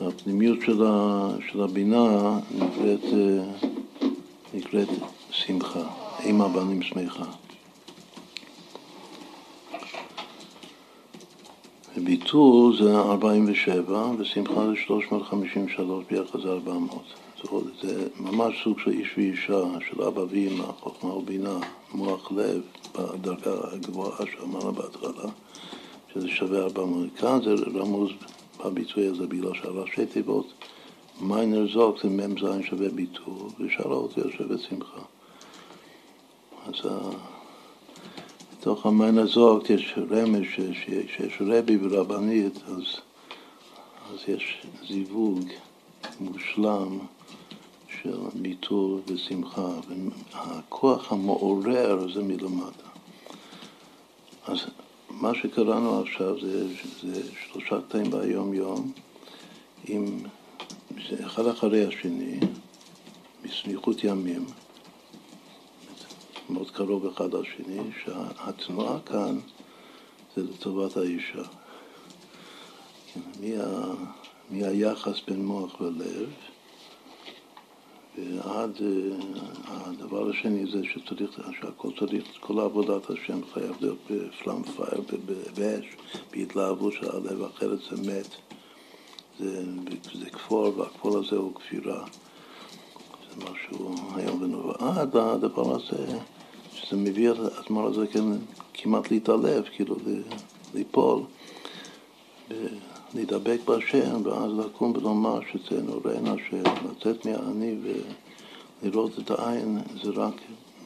והפנימיות של, ה, של הבינה נקראת, נקראת שמחה, עם הבנים שמחה. ביטול זה 47 ושמחה זה 353 ביחד זה 400. זה ממש סוג של איש ואישה, של אבא ואמא, חוכמה ובינה, מוח לב, בדרגה הגבוהה שאמרנו בהתחלה, שזה שווה 400. כאן זה רמוז בביטוי הזה, בגלל שהראשי תיבות מיינר זוק זה מ"ז שווה ביטול, ושאר האותיות שווה שמחה. אז בתוך המיינר זוק יש רמז שיש רבי ורבנית, אז, אז יש זיווג מושלם של ביטול ושמחה, והכוח המעורר זה מלמטה. אז מה שקראנו עכשיו זה, זה שלושה קטעים ביום-יום, עם, אחד אחרי השני, בסמיכות ימים, מאוד קרוב אחד לשני, שהתנועה כאן זה לטובת האישה. מהיחס בין מוח ולב, ועד הדבר השני זה שצריך, שהכל צריך, כל עבודת השם חייב להיות בפלאם פייר, באש, בהתלהבות של הלב, אחרת זה מת, זה, זה כפור, והכפור הזה הוא כפירה. זה משהו היום ונורא. עד הדבר הזה, שזה מביא את הזמן הזה כן, כמעט להתעלב, כאילו ליפול. להידבק בהשם, ואז לקום ולומר שזה נורא השם, לצאת מהאני ולראות את העין זה רק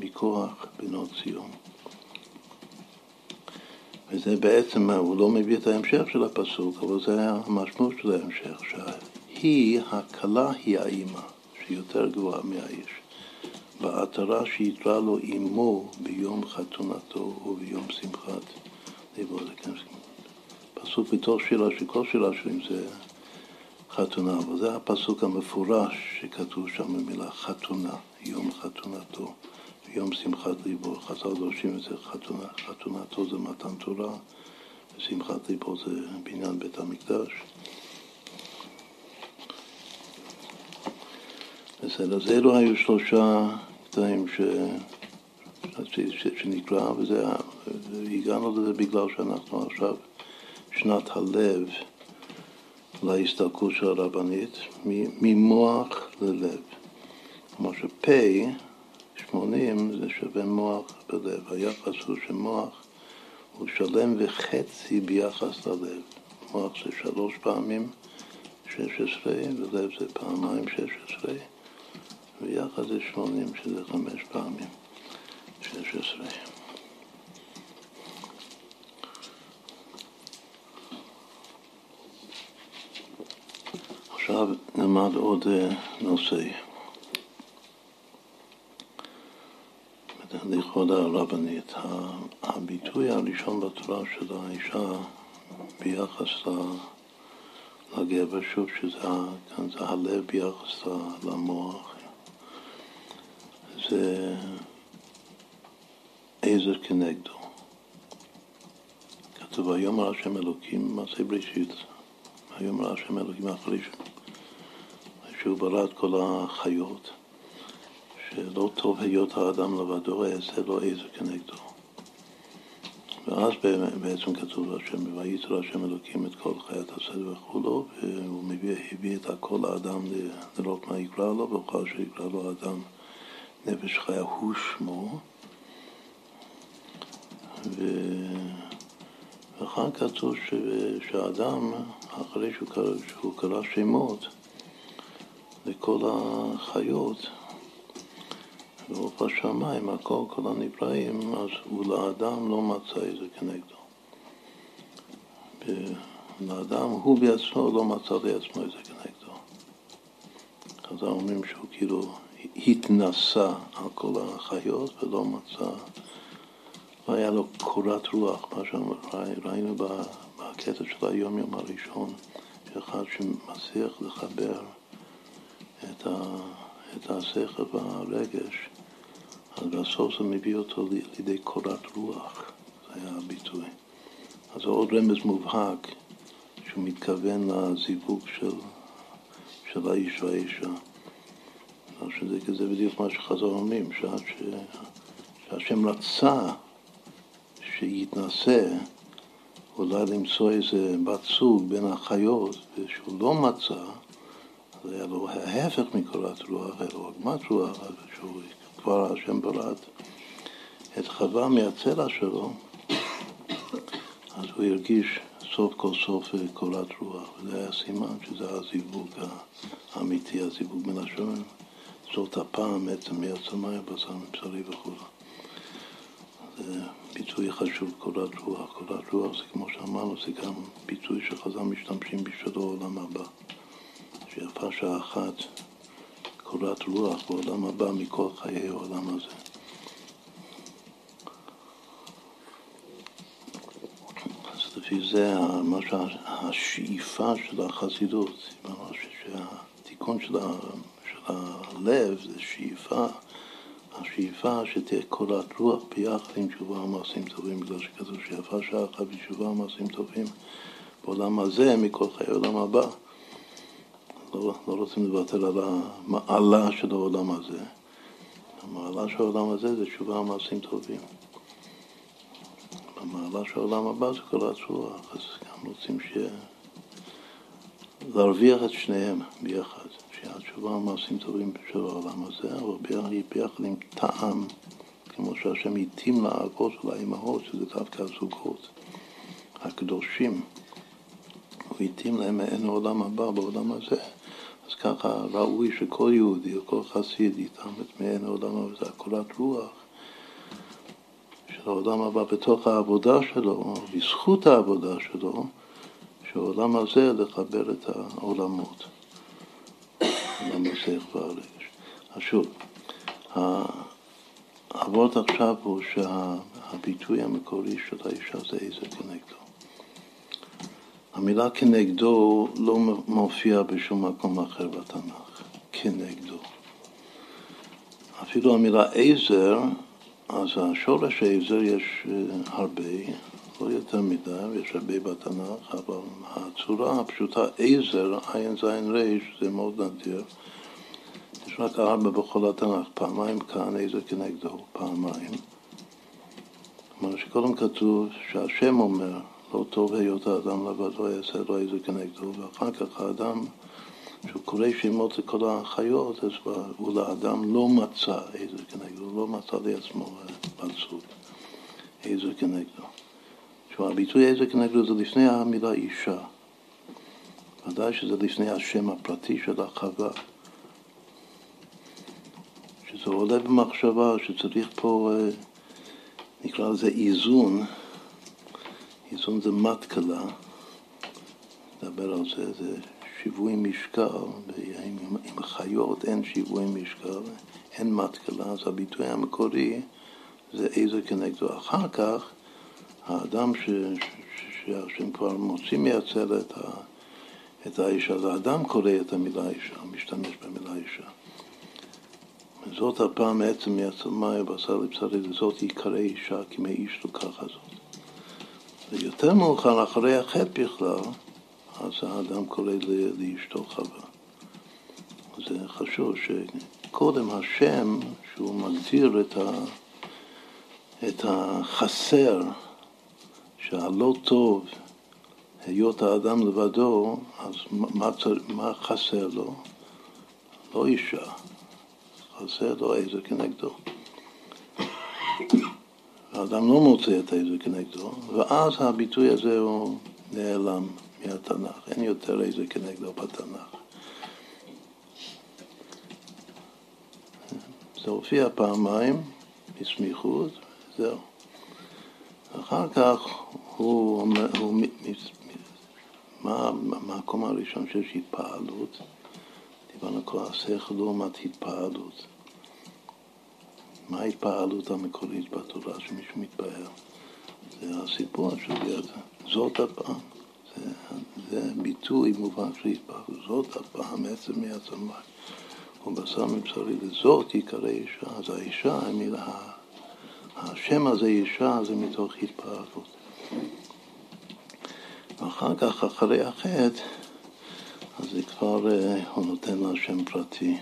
מכוח בנות ציון. וזה בעצם, הוא לא מביא את ההמשך של הפסוק, אבל זה המשמעות של ההמשך, שהיא, הכלה היא האימא, שהיא יותר גבוהה מהאיש, בעטרה שיתרה לו עמו ביום חתונתו וביום שמחת ליבו. פסוק בתוך שירה, שכל שירה שלהם זה חתונה, אבל זה הפסוק המפורש שכתוב שם במילה חתונה, יום חתונתו, יום שמחת ליבו. חז"ל דורשים את זה חתונה, חתונתו זה מתן תורה, ושמחת ליבו זה בניין בית המקדש. בסדר, אז אלו היו שלושה קטעים ש... ש... שנקרא, וזה, והגענו לזה בגלל שאנחנו עכשיו שנת הלב להסתלקות של הרבנית, ממוח ללב. כלומר שפ' 80 זה שווה מוח בלב. היחס הוא שמוח הוא שלם וחצי ביחס ללב. מוח זה שלוש פעמים 16 ולב זה פעמיים 16 ויחד זה 80 שזה חמש פעמים 16. עכשיו נלמד עוד אה, נושא. לכבוד הרבנית, הביטוי הראשון בתורה של האישה ביחס לגבר, שוב שזה כאן זה הלב ביחס למוח, זה עזר כנגדו. כתוב, ראה השם אלוקים, מעשה בראשית, ראה השם אלוקים אחרי שהוא ברא את כל החיות. שלא טוב היות האדם לבדו, אעשה לו עזר כנגדו. ואז בעצם כתוב השם, וייצר השם אלוקים את כל חיית הסדר וכולו, והוא מביא, הביא את הכל לאדם לראות מה יקרא לו, ואוכל שיקרא לו האדם נפש חיה הוא שמו. ו... וכאן כתוב ש... שהאדם, אחרי שהוא קרא, שהוא קרא שמות לכל החיות, ברוך השמיים, הכל, כל הנבראים, אז הוא לאדם לא מצא איזה כנגדו. לאדם, הוא בעצמו לא מצא לעצמו איזה כנגדו. אז אומרים שהוא כאילו התנסה על כל החיות ולא מצא, והיה לו קורת רוח, מה שראינו בקטע של היום יום הראשון, אחד שמצליח לחבר את, ה, את השכל והרגש אז בסוף זה מביא אותו לידי קורת רוח, זה היה הביטוי. אז זה עוד רמז מובהק שהוא מתכוון לזיווג של, של האיש והאישה. שזה כזה בדיוק מה שחזר אומרים. שהשם רצה שיתנסה אולי למצוא איזה בת זוג בין החיות, ושהוא לא מצא, אז היה לו ההפך מקורת רוח, היה לו עגמת רוח, שהוא כבר השם בלט את חווה מהצלע שלו, אז הוא הרגיש סוף כל סוף קורת רוח, וזה היה סימן שזה הזיווג האמיתי, הזיווג מן השמיים. זאת הפעם עצם מעצמי, בשר מבשרי וכו'. זה ביטוי חשוב, קורת רוח. קורת רוח זה כמו שאמרנו, זה גם ביטוי שחז"ל משתמשים בשבילו העולם הבא. שיפה שעה אחת קורת רוח בעולם הבא מכל חיי העולם הזה. אז לפי זה מה שהשאיפה של החסידות, שהתיקון של, הלב זה שאיפה, השאיפה שתהיה קורת רוח ביחד עם תשובה ומעשים טובים, בגלל שכתוב שיפה שעה אחת בתשובה ומעשים טובים בעולם הזה מכל חיי העולם הבא. לא, לא רוצים לוותר על המעלה של העולם הזה. המעלה של העולם הזה זה תשובה ומעשים טובים. המעלה של העולם הבא זה כל הצורה, אז גם רוצים ש... להרוויח את שניהם ביחד, שהתשובה ומעשים טובים של העולם הזה, אבל ביחד עם טעם, כמו שהשם התאים לאבות ולאימהות, שזה דווקא הזוגות הקדושים. הוא התאים להם מעין העולם הבא בעולם הזה. אז ככה ראוי שכל יהודי או כל חסיד יתאמץ מעין העולם הבא, זה הקולת רוח של העולם הבא בתוך העבודה שלו, בזכות העבודה שלו, שהעולם הזה לחבר את העולמות. השכל והרגש. אז שוב, העבוד עכשיו הוא שהביטוי המקורי של האישה זה איזה כנגדו. המילה כנגדו לא מופיעה בשום מקום אחר בתנ"ך, כנגדו. אפילו המילה עזר, אז השורש עזר יש אה, הרבה, לא יותר מדי, ויש הרבה בתנ"ך, אבל הצורה הפשוטה עזר, עין זין ריש, זה מאוד נדיר. יש רק ארבע בכל התנ"ך, פעמיים כאן עזר כנגדו, פעמיים. כלומר שקודם כתוב שהשם אומר לא טוב היות האדם לבדו יעשה לו איזה כנגדו, ואחר כך האדם, כשהוא קורא שמות לכל החיות, אז הוא לאדם לא מצא איזה כנגדו, לא מצא לעצמו מצות איזה כנגדו. עכשיו, הביטוי איזה כנגדו זה לפני המילה אישה. ודאי שזה לפני השם הפרטי של החווה. שזה עולה במחשבה שצריך פה, אה, נקרא לזה איזון. איזון זה מתקלה, נדבר על זה, זה שיווי משקל, עם, עם חיות אין שיווי משקל, אין מתקלה, אז הביטוי המקורי זה איזה כנגדו. אחר כך, האדם ש, שהשם כבר מוציא מהצל את, ה, את האישה, אז האדם קורא את המילה אישה, משתמש במילה אישה. זאת הפעם מעצם מעצמי בשר לבשרי, וזאת עיקרי אישה, כי מאיש ככה זאת. ויותר מאוחר, אחרי החטא בכלל, אז האדם קורא לאשתו חווה. זה חשוב שקודם השם, שהוא מגדיר את, ה, את החסר, שהלא טוב, היות האדם לבדו, אז מה, מה חסר לו? לא אישה, חסר לו איזה כנגדו. האדם לא מוצא את איזה כנגדו, ואז הביטוי הזה הוא נעלם מהתנ"ך, אין יותר איזה כנגדו בתנ"ך. זה הופיע פעמיים בסמיכות, זהו. אחר כך הוא, אומר, הוא מה המקום הראשון שיש התפעלות? דיברנו כל השכל לעומת התפעלות. מה ההתפעלות המקורית בתורה שמישהו מתפעל? זה הסיפור של יד. זאת הפעם. זה, זה ביטוי מובן של התפעלות. זאת הפעם, עצם מעצמי. ובשר מבשרי לזאת יקרא אישה. אז האישה, המילה, השם הזה אישה זה מתוך התפעלות. ואחר כך, אחרי החטא, אז זה כבר, אה, הוא נותן לה שם פרטי.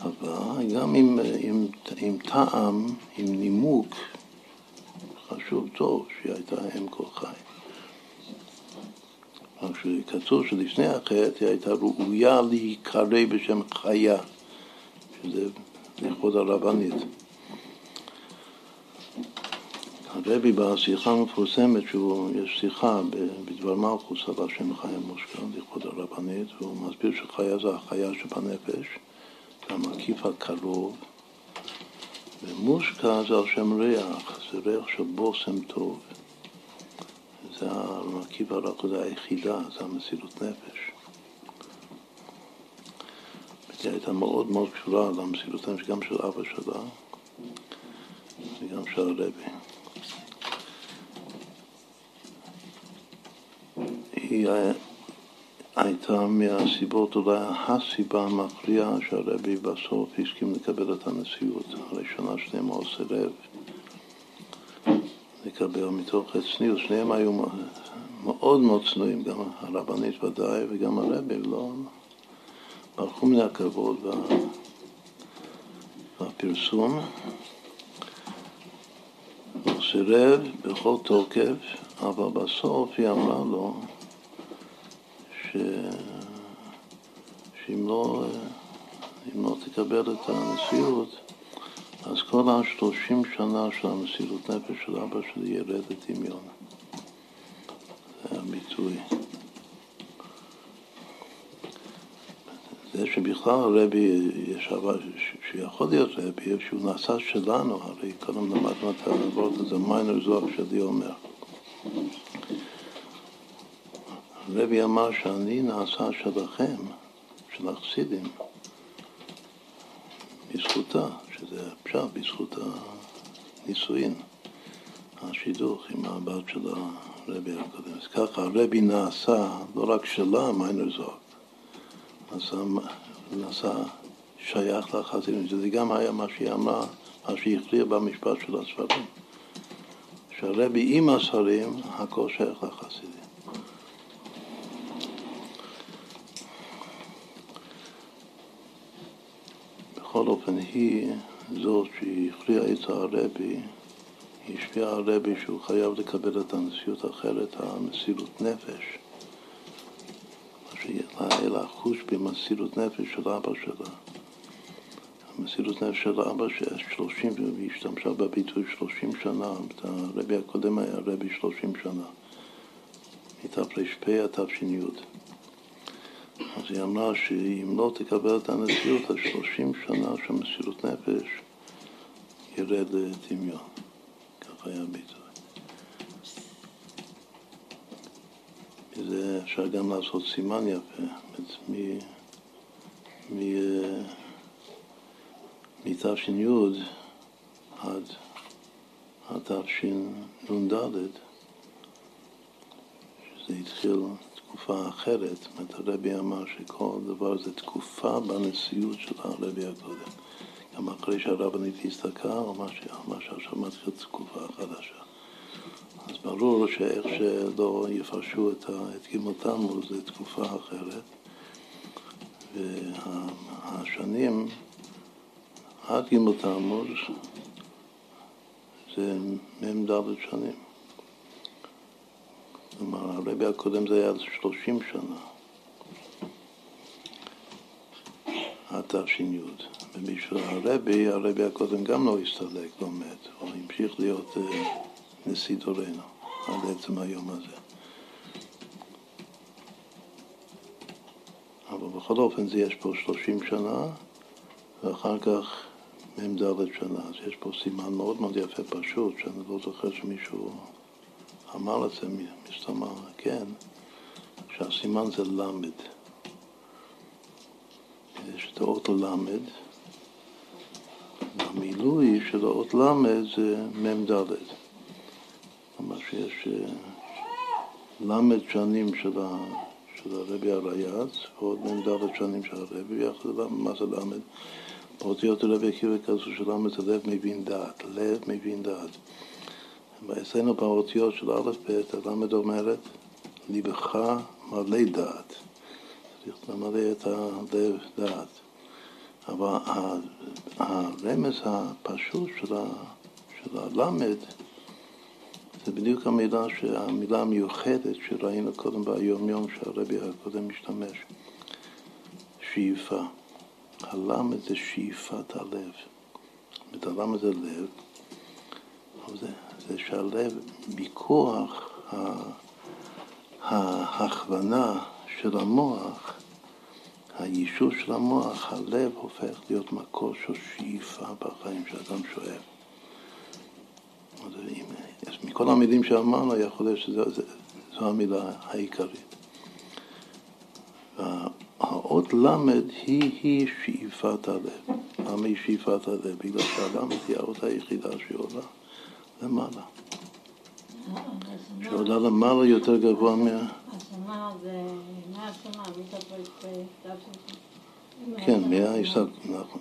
אבל גם עם, עם, עם טעם, עם נימוק חשוב טוב שהיא הייתה אם כל חי. רק שכתוב שלפני החטא היא הייתה ראויה להיקרא בשם חיה, שזה לכבוד הרבנית. הרבי בשיחה המפורסמת, שיש שיחה בדבר מלכוס על השם חיה מושקע לכבוד הרבנית, והוא מסביר שחיה זה החיה שבנפש. המקיף הקרוב, ומושקע זה על שם ריח, זה ריח של בושם טוב. זה המקיף הרקוד היחידה, זה המסירות נפש. היא הייתה מאוד מאוד קשורה למסירות נפש, גם של אבא שלה וגם של הרבי. היא הייתה מהסיבות, אולי הסיבה המכריעה שהרבי בסוף הסכים לקבל את הנשיאות. הרי שנה שלמה סירב לקבל מתוך הצניעות. שניהם היו מאוד מאוד צנועים, גם הרבנית ודאי וגם הרבי, לא ברחו מן הכבוד וה... והפרסום. הוא סירב בכל תוקף, אבל בסוף היא אמרה לו שאם לא, לא תקבל את הנשיאות, אז כל השלושים שנה של המסירות נפש של אבא שלי ירד לטמיון. זה הביטוי. זה שבכלל הרבי שיכול להיות רבי, שהוא נעשה שלנו, הרי קודם למדנו את העבוד הזה, מיינר זוהר שלי אומר. הרבי אמר שאני נעשה שלכם, של החסידים, בזכותה, שזה פשט בזכות הנישואין, השידוך עם הבת של הרבי הקודם. אז ככה הרבי נעשה לא רק שלה, מיינר זוג, נעשה, נעשה שייך לחסידים, שזה גם היה מה שהיא אמרה, מה שהיא הכריעה במשפט של הספרים. שהרבי עם הספרים, הכל שייך לחסידים. אופן, היא זאת שהכריעה את הרבי, השפיעה על הרבי שהוא חייב לקבל את הנשיאות אחרת, המסירות נפש. מה שהיה לה חוש במסירות נפש של אבא שלה. המסירות נפש של אבא שלושים, והיא השתמשה בביטוי שלושים שנה, הרבי הקודם היה רבי שלושים שנה, מתרפ"פ עד תש"י. אז היא אמרה שאם לא תקבל את הנשיאות, אז שלושים שנה של מסירות נפש ירד לטמיון. ככה היה הביטוי. מזה אפשר גם לעשות סימן יפה, מתש"י עד תשנ"ד, שזה התחיל תקופה אחרת. זאת אומרת, הרבי אמר שכל דבר זה תקופה בנשיאות של הרבי הקודם. גם אחרי שהרבנית הסתכלה על מה שעכשיו מתחיל תקופה חדשה. אז ברור שאיך שלא יפרשו את, את גימל תמוז זה תקופה אחרת. והשנים עד תמוז זה מ"ד שנים. כלומר, הרבי הקודם זה היה 30 שנה, עד תש"י. ובשביל הרבי, הרבי הקודם גם לא הסתלק, לא מת, הוא המשיך להיות uh, נשיא דורנו עד עצם היום הזה. אבל בכל אופן זה יש פה 30 שנה, ואחר כך מ"ד שנה. אז יש פה סימן מאוד מאוד יפה פשוט, שאני לא זוכר שמישהו אמר את זה מסתמה, כן, שהסימן זה למד. יש את האות למד, והמילוי של האות למד זה מ"ד. כלומר שיש אה, למד שנים של, ה, של הרבי הרייץ, ועוד מ"ד שנים של הרבי, ויחד מה זה למד? באותיות הרבי עקיבא כזו של למד זה לב מבין דעת, לב מבין דעת. ואצלנו באותיות של א' ב', הלמד אומרת, ליבך מלא דעת. צריך למלא את הלב דעת. אבל הרמז הפשוט של, הלמד זה בדיוק המילה, המילה המיוחדת שראינו קודם ביום יום שהרבי הקודם משתמש. שאיפה. הלמד זה שאיפת הלב. אומרת, הלמד זה לב, אבל זה זה שהלב, מכוח ההכוונה של המוח, היישוב של המוח, הלב הופך להיות מקור של שאיפה בחיים שאדם שואף. מכל המילים שאמרנו, יכול להיות שזו המילה העיקרית. והאות למד היא-היא שאיפת הלב. למה היא שאיפת הלב? בגלל שהלמד היא האות היחידה שעולה. למעלה. שעולה למעלה יותר גבוה מה... השנה זה מאה שנה, כן,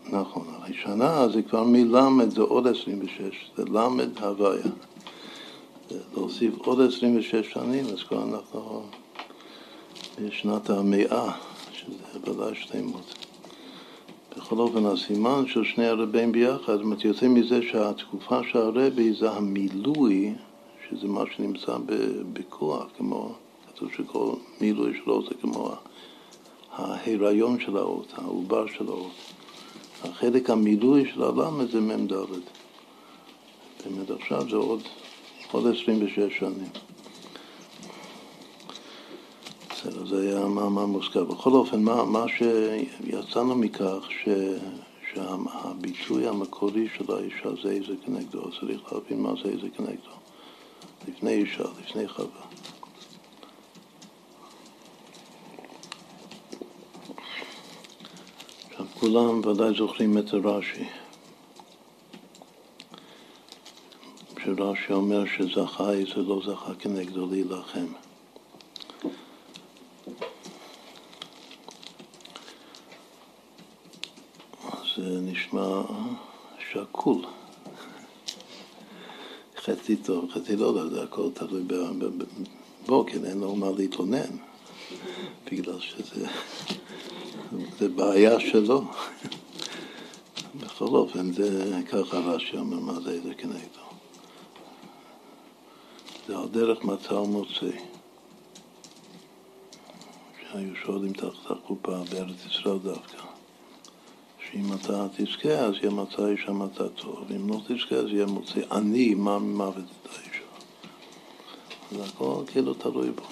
נכון. השנה זה כבר מלמד, זה עוד 26, זה למד הוויה. להוסיף עוד 26 שנים, אז כבר אנחנו בשנת המאה, שזה ודאי שתי מות. בכל אופן, הסימן של שני הרבים ביחד, זאת אומרת, יוצא מזה שהתקופה של הרבי זה המילוי, שזה מה שנמצא בכוח, כמו, כתוב שכל מילוי שלו זה כמו ההיריון של האות, העובר של האות. החלק המילוי של הלמד זה מ"ד. באמת עכשיו זה עוד, עוד 26 שנים. בסדר, זה היה מאמר מוזכר. בכל אופן, מה, מה שיצאנו מכך, ש, שהביטוי המקורי של האישה זה איזה כנגדו, צריך להבין מה זה איזה כנגדו. לפני אישה, לפני חווה. עכשיו, כולם ודאי זוכרים את רש"י, שרש"י אומר שזכאי זה לא זכה כנגדו להילחם. זה נשמע שקול. חצי טוב, חצי לא, לא, זה הכל תלוי בו, כן, אין לו מה להתלונן, בגלל שזה זה בעיה שלו. בכל אופן, זה ככה רש"י אומר, מה זה איזה כנגדו. זה על דרך מצה ומוצא. שהיו שואלים תחת החופה בארץ ישראל דווקא. שאם אתה תזכה אז יהיה מצא אישה מצא טוב, ואם לא תזכה אז יהיה מוצא עני מה ממוות את האישה. זה הכל כאילו תלוי בו.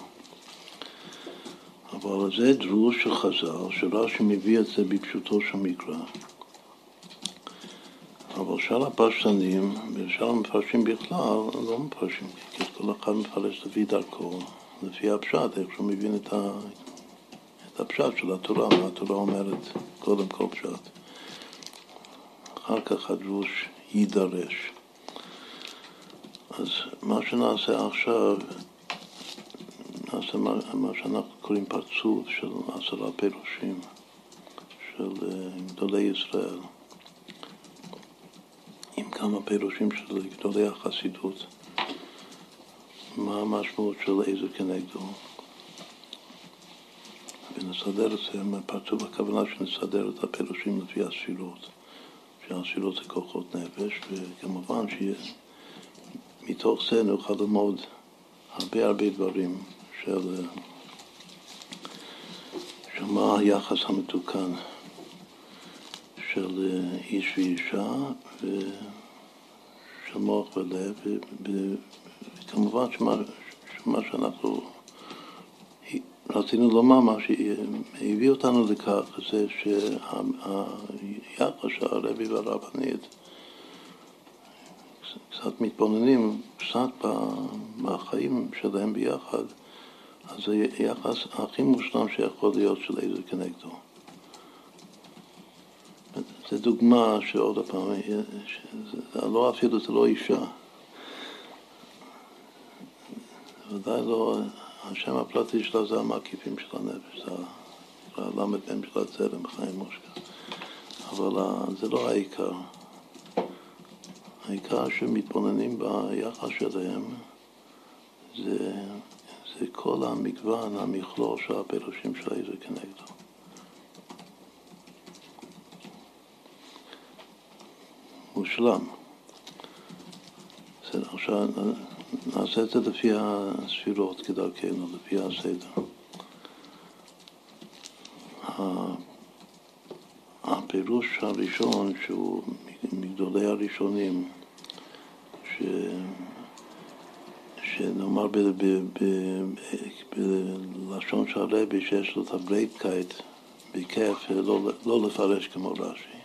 אבל זה דרוש של חז"ל, שרש"י מביא את זה בפשוטו של מקרא. אבל שאר הפרשנים, ושאר המפרשים בכלל, לא מפרשים, כי כל אחד מפרש לפי דרכו, לפי הפשט, איך שהוא מבין את, ה, את הפשט של התורה, מה התורה אומרת, קודם כל פשט. אחר כך הדרוש יידרש. אז מה שנעשה עכשיו, נעשה מה, מה שאנחנו קוראים פרצוף של עשרה פירושים של אה, גדולי ישראל, עם כמה פירושים של גדולי החסידות. מה המשמעות של איזה כנגדו. ונסדר את זה, פרצוף הכוונה שנסדר את הפירושים לפי הספירות. שהספירות זה כוחות נפש, וכמובן שמתוך זה נוכל ללמוד הרבה הרבה דברים של, של מה היחס המתוקן של איש ואישה ושל מוח ולב, וכמובן שמה, שמה שאנחנו רצינו לומר, מה שהביא אותנו לכך זה שהיחס של הרבי והרבנית קצת מתבוננים קצת בחיים שלהם ביחד, אז זה היחס הכי מושלם שיכול להיות של איזה כנגדו. זו דוגמה שעוד פעם, לא אפילו, זה לא אישה. ודאי לא השם הפרטי שלה זה המקיפים של הנפש, זה הל"ם של הצלם, חיים מושקע. אבל זה לא העיקר. העיקר שמתבוננים ביחס שלהם זה, זה כל המגוון, המכלול של הפירושים של איזה כנגדו. מושלם. בסדר, עכשיו נעשה את זה לפי הספירות כדרכנו, לפי הסדר. הפירוש הראשון, שהוא מגדולי הראשונים, ש... שנאמר בלשון של הרבי שיש לו את הברייטקייט בכיף, לא, לא לפרש כמו רש"י,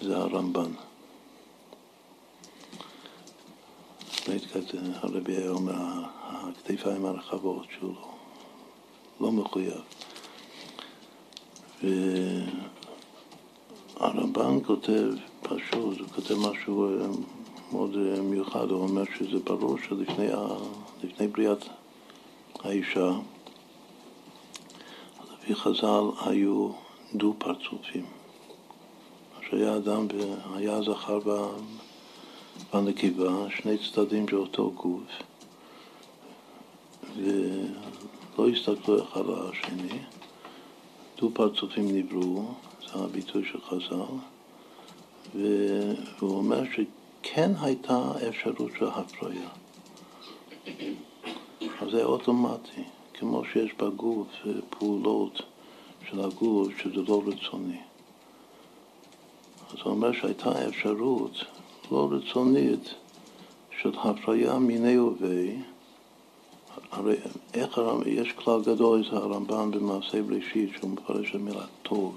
זה הרמב"ן. כזה, הרבי היה אומר, הכתפיים הרחבות, שהוא לא, לא מחויב. והרמב"ן כותב פשוט, הוא כותב משהו אה, מאוד אה, מיוחד, הוא אומר שזה ברור שלפני בריאת האישה, לפי חז"ל היו דו-פרצופים. שהיה אדם והיה זכר בנקבה, שני צדדים של אותו גוף, ולא הסתכלו אחד על השני, דו פרצופים נבראו, זה הביטוי של חז"ל, והוא אומר שכן הייתה אפשרות של הפריה. אז זה אוטומטי, כמו שיש בגוף פעולות של הגוף שזה לא רצוני. אז הוא אומר שהייתה אפשרות לא רצונית של הפריה מיני ובי, הרי איך הרמב"ם, יש כלל גדול אצל הרמב"ם במעשה בראשית שהוא מפרש את המילה טוב.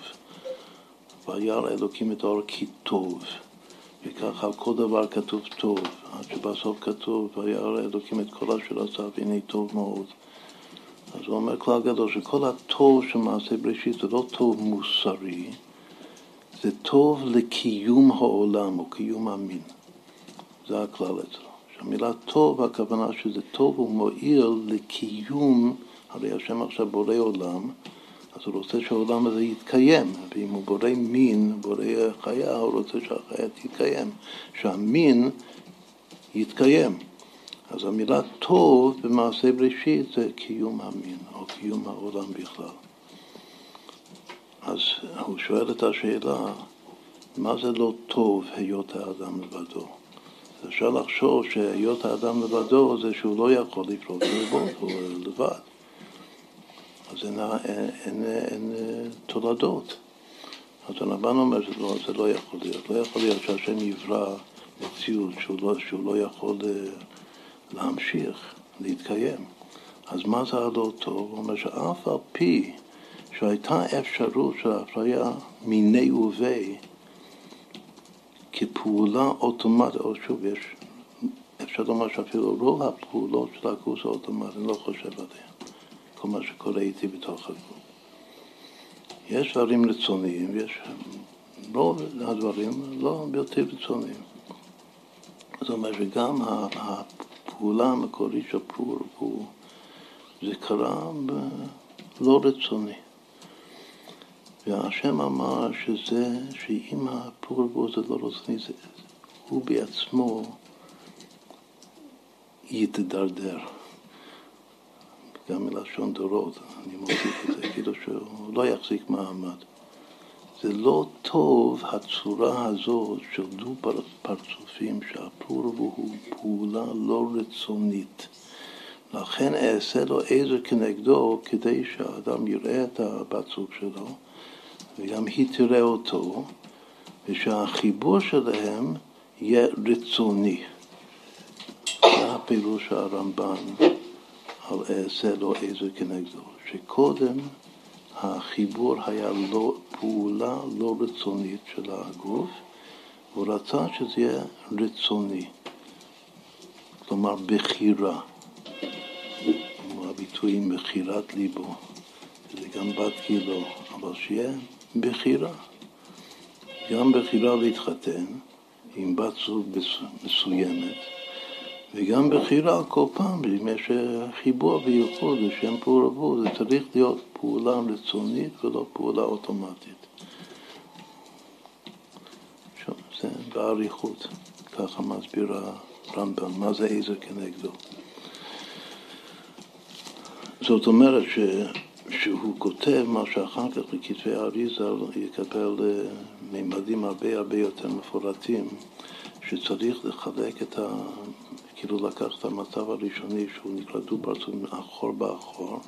וירא אלוקים את האור כי טוב. וככה כל דבר כתוב טוב, עד שבסוף כתוב וירא אלוקים את כל אשר עשה והנה טוב מאוד. אז הוא אומר כלל גדול שכל הטוב של מעשה בראשית זה לא טוב מוסרי, זה טוב לקיום העולם או קיום המין. זה הכלל אצלו. שהמילה טוב, הכוונה שזה טוב ומועיל לקיום, הרי השם עכשיו בורא עולם, אז הוא רוצה שהעולם הזה יתקיים, ואם הוא בורא מין, בורא חיה, הוא רוצה שהחיה תתקיים, שהמין יתקיים. אז המילה טוב במעשה בראשית זה קיום המין, או קיום העולם בכלל. אז הוא שואל את השאלה, מה זה לא טוב היות האדם לבדו? אפשר לחשוב שהיות האדם לבדו זה שהוא לא יכול לפרוט ולבוא, הוא לבד. אז אין, אין, אין, אין תולדות. אז הרמב"ן אומר שזה לא, זה לא יכול להיות. לא יכול להיות שהשם יברא מציאות שהוא לא, שהוא לא יכול אה, להמשיך, להתקיים. אז מה זה הלא טוב? הוא אומר שאף על פי שהייתה אפשרות של הפריה מיני ובי כפעולה אוטומטית, או שוב, יש, אפשר לומר שאפילו רוב הפעולות של הקורס האוטומטי, אני לא חושב עליהן. כל מה שקורה איתי בתוך הגבול. יש דברים רצוניים, ויש רוב הדברים לא בלתי רצוניים. זאת אומרת שגם הפעולה המקורית של פור הוא, זה קרה לא רצוני. והשם אמר שזה, שאם הפור בו זה לא רצוני, זה, הוא בעצמו יתדרדר. גם מלשון דורות, אני מוסיף את זה, כאילו שהוא לא יחזיק מעמד. זה לא טוב הצורה הזאת של דו פרצופים שהפור הוא פעולה לא רצונית. לכן אעשה לו עזר כנגדו כדי שהאדם יראה את הבת זוג שלו וגם היא תראה אותו ושהחיבור שלהם יהיה רצוני. זה הפירוש הרמב"ן על אעשה לו עזר כנגדו, שקודם החיבור היה לא, פעולה לא רצונית של הגוף, הוא רצה שזה יהיה רצוני, כלומר בחירה, כמו הביטויים בחירת ליבו, זה גם בת גילו, אבל שיהיה בחירה, גם בחירה להתחתן עם בת זוג מסוימת, וגם בחירה כל פעם, אם יש חיבור וייחוד לשם פעורבות, זה צריך להיות פעולה רצונית ולא פעולה אוטומטית. שוב, זה באריכות, ככה מסביר הרמב"ם, מה זה עזר כנגדו. זאת אומרת ש, שהוא כותב מה שאחר כך בכתבי האריזה יקבל אה, מימדים הרבה הרבה יותר מפורטים, שצריך לחלק את ה... כאילו לקח את המצב הראשוני שהוא נקרא דו-פרצוף מאחור באחור,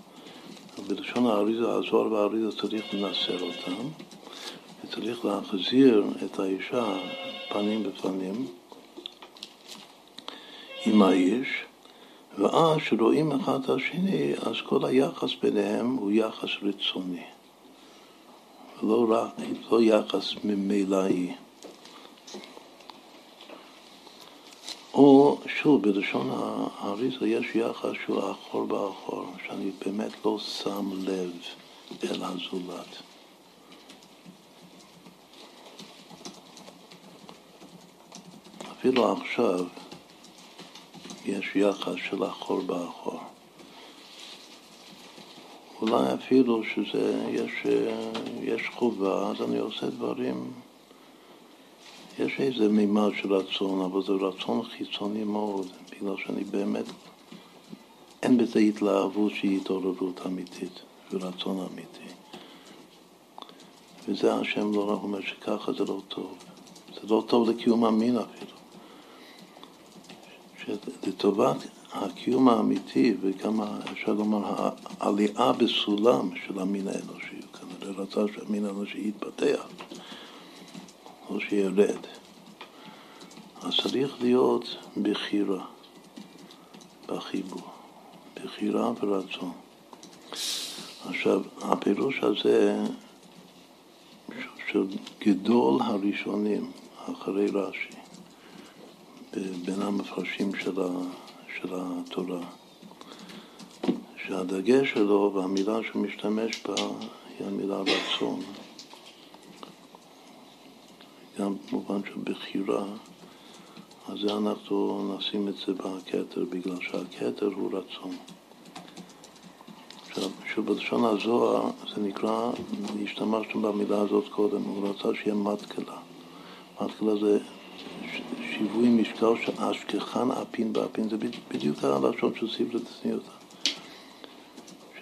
בלשון האריזה, הזוהר והאריזה צריך לנסר אותם, וצריך להחזיר את האישה פנים בפנים עם האיש, ואז כשרואים אחד את השני, אז כל היחס ביניהם הוא יחס רצוני, ולא רק, לא יחס ממילאי. או שוב, בלשון האריזה יש יחס שהוא אחור באחור, שאני באמת לא שם לב אל הזולת. אפילו עכשיו יש יחס של אחור באחור. אולי אפילו שזה, יש, יש חובה, אז אני עושה דברים יש איזה מימד של רצון, אבל זה רצון חיצוני מאוד, בגלל שאני באמת, אין בזה התלהבות שהיא התעוררות אמיתית ורצון אמיתי. וזה השם לא רק אומר שככה זה לא טוב. זה לא טוב לקיום המין אפילו. שלטובת הקיום האמיתי וגם אפשר לומר העלייה בסולם של המין האנושי, כנראה רצה שהמין האנושי יתפתח. או שירד. אז צריך להיות בחירה, בחיבור, בחירה ורצון. עכשיו, הפירוש הזה של גדול הראשונים אחרי רש"י, בין המפרשים של, ה, של התורה, שהדגש שלו והמילה שהוא משתמש בה היא המילה רצון. גם במובן של בחירה, אז זה אנחנו נשים את זה בכתר, בגלל שהכתר הוא רצון. עכשיו, שוב, בלשון הזוהר זה נקרא, השתמשנו במילה הזאת קודם, הוא רצה שיהיה מתקלה. מתקלה זה שיווי משקל של אשכחן אפין באפין, זה בדיוק הלשון של ספר צניעותא.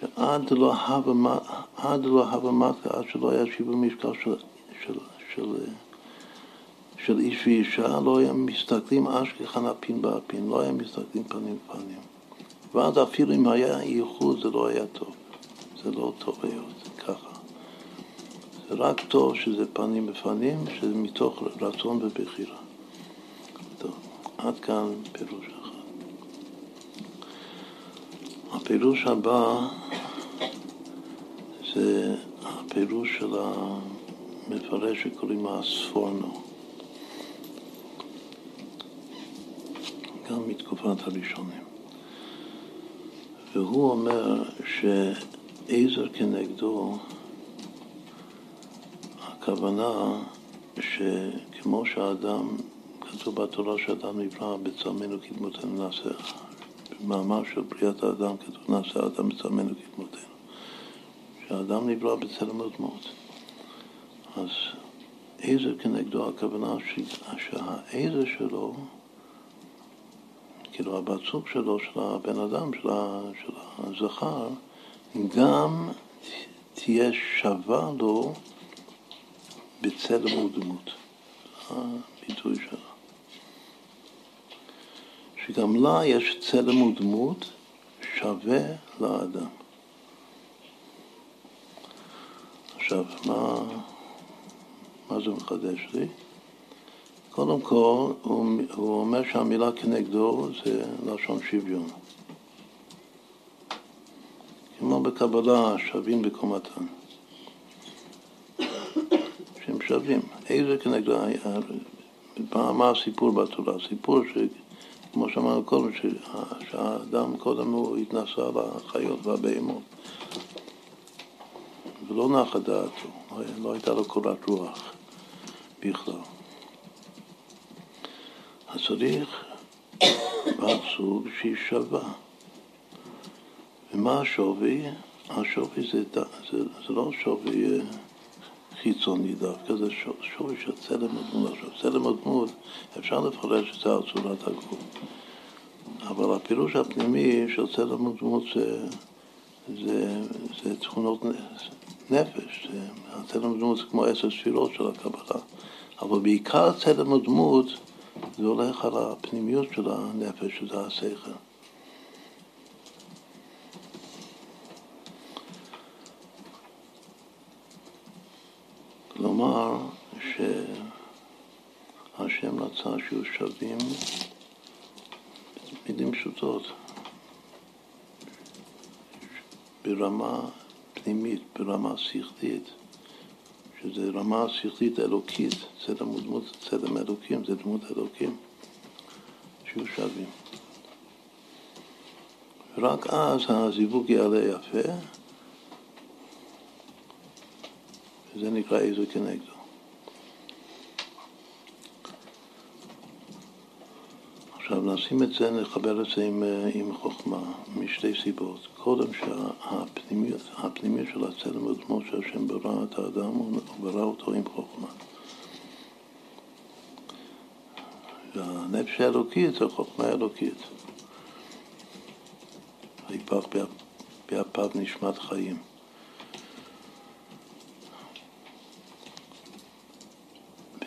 שעד לא הווה לא מתקלה, עד שלא היה שיווי משקל של, של, של, של איש ואישה, לא היה מסתכלים אשכחן אפין באפין, לא היה מסתכלים פנים בפנים. ואז אפילו אם היה ייחוד זה לא היה טוב. זה לא טוב להיות ככה. זה רק טוב שזה פנים בפנים, שזה מתוך רצון ובחירה. עד כאן פירוש אחד. הפירוש הבא זה הפירוש של המפרש שקוראים הספורנו. גם מתקופת הראשונים. והוא אומר שעזר כנגדו, הכוונה שכמו שהאדם, כתוב בתורה שאדם נברא בצלמנו כדמותנו נעשה, במאמר של בריאת האדם כתוב נעשה האדם בצלמנו כדמותנו, שהאדם נברא בצלם ודמות. אז עזר כנגדו, הכוונה שהעזר שלו כאילו הבת זוג שלו, של הבן אדם, של, הזכר, גם תהיה שווה לו בצלם ודמות. הביטוי שלה. שגם לה יש צלם ודמות שווה לאדם. עכשיו, מה, מה זה מחדש לי? קודם כל, הוא, הוא אומר שהמילה כנגדו זה לשון שוויון. כמו בקבלה, שווים בקומתם. שהם שווים. איזה כנגדו? מה הסיפור בתורה? סיפור שכמו שאמרנו קודם, שהאדם קודם הוא התנסה על החיות והבהמות. ולא נחה דעתו, לא הייתה לו קורת רוח בכלל. אז צריך בת שהיא שווה. ומה השווי? השווי זה, זה, זה לא שווי אה, חיצוני דווקא, זה שווי של צלם הדמות. עכשיו, צלם הדמות, אפשר לפרש את זה על צורת הגוף. אבל הפירוש הפנימי של צלם הדמות זה, זה, זה תכונות נפש. הצלם הדמות זה כמו עשר ספירות של הקבלה. אבל בעיקר צלם הדמות זה הולך על הפנימיות של הנפש, שזה השכל. כלומר, שהשם רצה שיהיו שווים מילים פשוטות, ברמה פנימית, ברמה שכלית. שזה רמה שכלית אלוקית, צלם הוא דמות צלם אלוקים, זה דמות אלוקים, שיהיו שווים. רק אז הזיווג יעלה יפה, וזה נקרא איזו כנגדו. עכשיו, נשים את זה, נחבר את זה עם, עם חוכמה, משתי סיבות. קודם שהפנימיות הפנימיות של הצלם ודמות שהשם ברא את האדם, הוא ברא אותו עם חוכמה. והנפש האלוקית זה חוכמה אלוקית. ויפח באפיו נשמת חיים.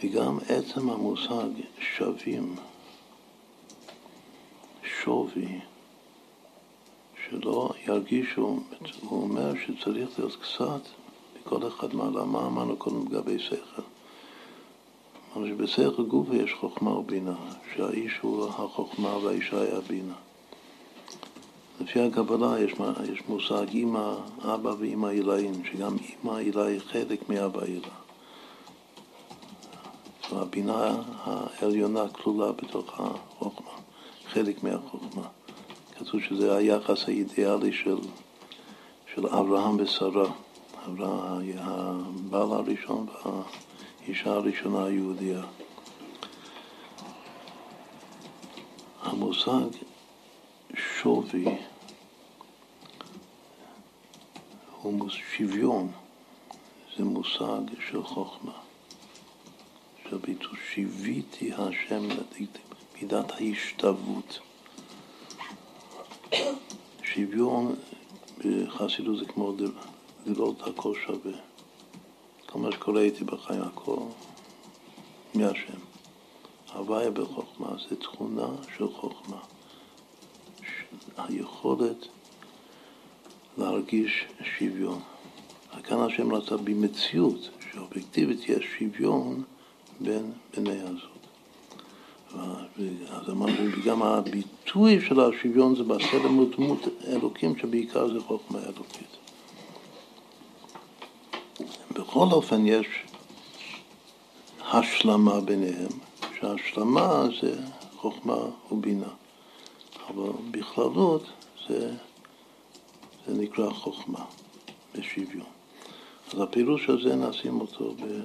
וגם עצם המושג שווים שווי, שלא ירגישו, הוא אומר שצריך להיות קצת בכל אחד מעלה. מה אמרנו קודם לגבי שכל? אמרנו שבשכל גוף יש חוכמה ובינה, שהאיש הוא החוכמה והאישה היא הבינה. לפי הקבלה יש, יש מושג אימא, אבא ואימא עילאים, שגם אימא עילה היא חלק מאבא עילה. הבינה העליונה כלולה בתוך החוכמה. חלק מהחוכמה, כתוב שזה היחס האידיאלי של, של אברהם ושרה, הבעל הראשון והאישה הראשונה היהודייה. המושג שווי הוא שוויון, זה מושג של חוכמה. של ביטוי שיוויתי השם מידת ההשתוות. שוויון בחסידות זה כמו לראות הכל שווה. כל מה שקורה איתי בחיים, הכל מהשם. הוויה בחוכמה זה תכונה של חוכמה. היכולת להרגיש שוויון. כאן השם רצה במציאות, שאובייקטיבית יש שוויון בין בני הזוג. אז אמרנו, גם הביטוי של השוויון זה בסלם ודמות אלוקים, שבעיקר זה חוכמה אלוקית. בכל אופן יש השלמה ביניהם, שההשלמה זה חוכמה ובינה, אבל בכללות זה, זה נקרא חוכמה בשוויון. אז הפירוש הזה נשים אותו ב,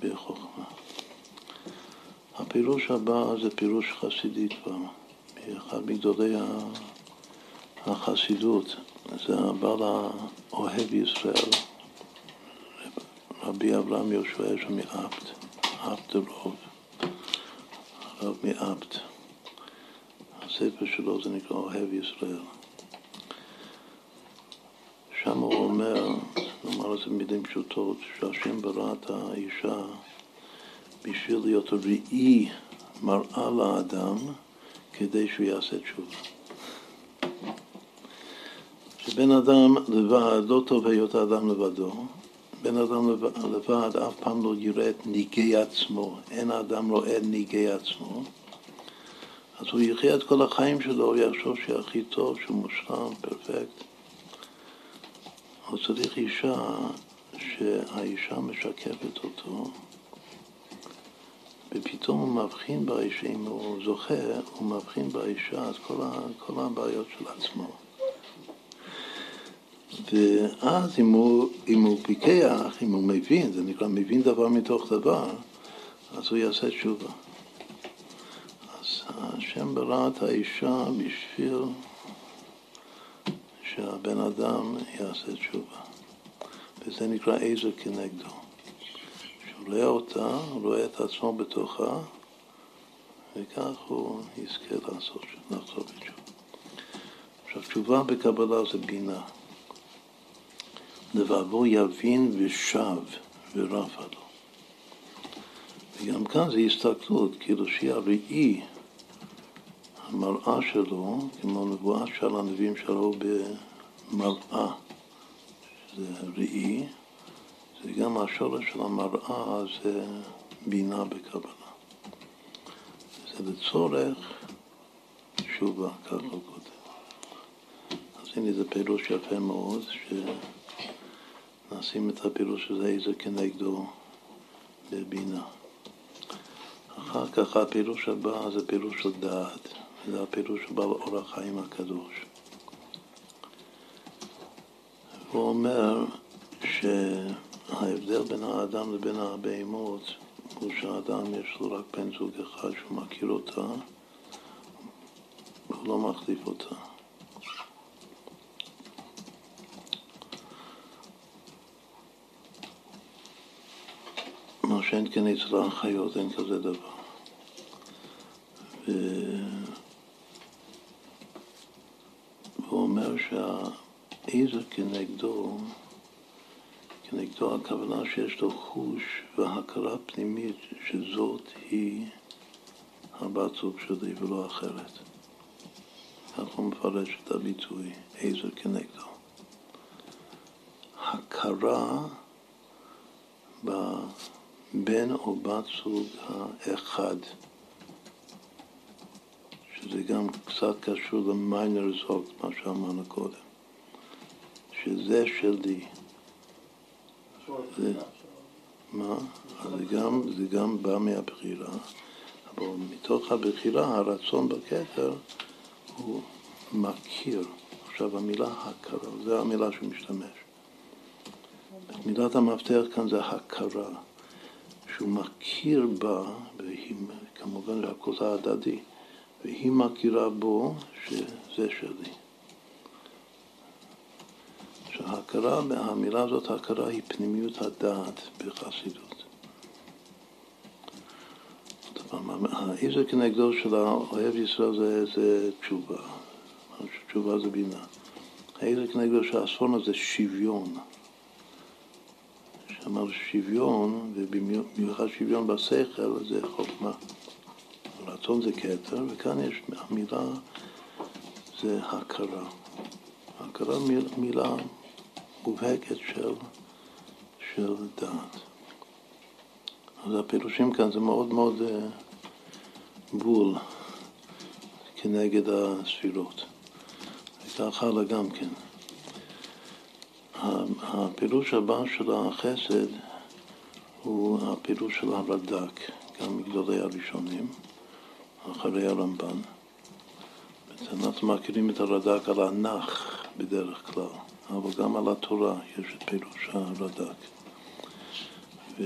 בחוכמה. הפירוש הבא זה פירוש חסידי כבר, אחד מגדולי החסידות, זה הבעל האוהב ישראל, רבי אברהם יהושע שם מאפט, אפט רוב, הרב מאפט. הספר שלו זה נקרא אוהב ישראל. שם הוא אומר, נאמר את זה במילים פשוטות, שהשם ברא את האישה בשביל להיות ראי מראה לאדם כדי שהוא יעשה תשובה. שבן אדם לבד, לא טוב היות האדם לבדו, בן אדם לבד אף פעם לא יראה את ניגי עצמו, אין האדם רואה את ניגי עצמו, אז הוא יחיה את כל החיים שלו, הוא יחשוב שהכי טוב, שהוא מושלם, פרפקט. הוא צריך אישה שהאישה משקפת אותו ופתאום הוא מבחין באישה, אם הוא זוכה, הוא מבחין באישה את כל, ה, כל הבעיות של עצמו. ואז אם הוא, אם הוא פיקח, אם הוא מבין, זה נקרא מבין דבר מתוך דבר, אז הוא יעשה תשובה. אז השם ברא את האישה בשביל שהבן אדם יעשה תשובה. וזה נקרא עזר כנגדו. כשהוא רואה אותה, רואה את עצמו בתוכה, וכך הוא יזכה לעשות, לחזור בתשובה. עכשיו, תשובה בקבלה זה בינה. לבבו יבין ושב ורפה לו. וגם כאן זה הסתכלות, כאילו שהיא הראי, המראה שלו, כמו נבואה של הנביאים שלו במראה, זה ראי, זה גם השורש של המראה זה בינה בקבלה. זה לצורך תשובה, ככה הוא כותב. אז הנה זה פירוש יפה מאוד, שנשים את הפירוש הזה איזה כנגדו בבינה. אחר כך הפירוש הבא זה פירוש של דעת, זה הפירוש של בעל אור החיים הקדוש. הוא אומר ש... ההבדל בין האדם לבין הבהמות הוא שהאדם יש לו רק בן זוג אחד שהוא מכיר אותה והוא לא מחליף אותה. מה שאין כן אצל החיות, אין כזה דבר. ו... והוא אומר שהעזר כנגדו כנגדו הכוונה שיש לו חוש והכרה פנימית שזאת היא הבת זוג שלי ולא אחרת. כך הוא מפרש את הביטוי, עזר כנגדו. הכרה בבן או בת זוג האחד, שזה גם קצת קשור למיינר זוג, מה שאמרנו קודם, שזה שלי. זה, מה? זה גם, זה גם בא מהבחירה, אבל מתוך הבחירה, הרצון בכתר הוא מכיר. עכשיו המילה הכרה, זו המילה שהוא משתמש. מילת המפתח כאן זה הכרה, שהוא מכיר בה, והיא, כמובן שהכל זה הדדי, והיא מכירה בו שזה שלי. שההכרה, המילה הזאת, ההכרה היא פנימיות הדעת בחסידות. האיזה כנגדו של האוהב ישראל זה, זה תשובה, תשובה זה בינה. האיזה כנגדו של הספורנה זה שוויון. שאמר שוויון, ובמיוחד שוויון בשכל, זה חוכמה. רצון זה כתר, וכאן יש המילה, זה הכרה. הכרה מילה מובהקת של, של דעת. אז הפירושים כאן זה מאוד מאוד uh, בול כנגד הספירות. וכך הלאה גם כן. הפירוש הבא של החסד הוא הפירוש של הרד"ק, גם מגדולי הראשונים, אחרי הרמב"ן. אנחנו מכירים את הרד"ק על הנח בדרך כלל. אבל גם על התורה יש את פירוש הרד"ק. ו...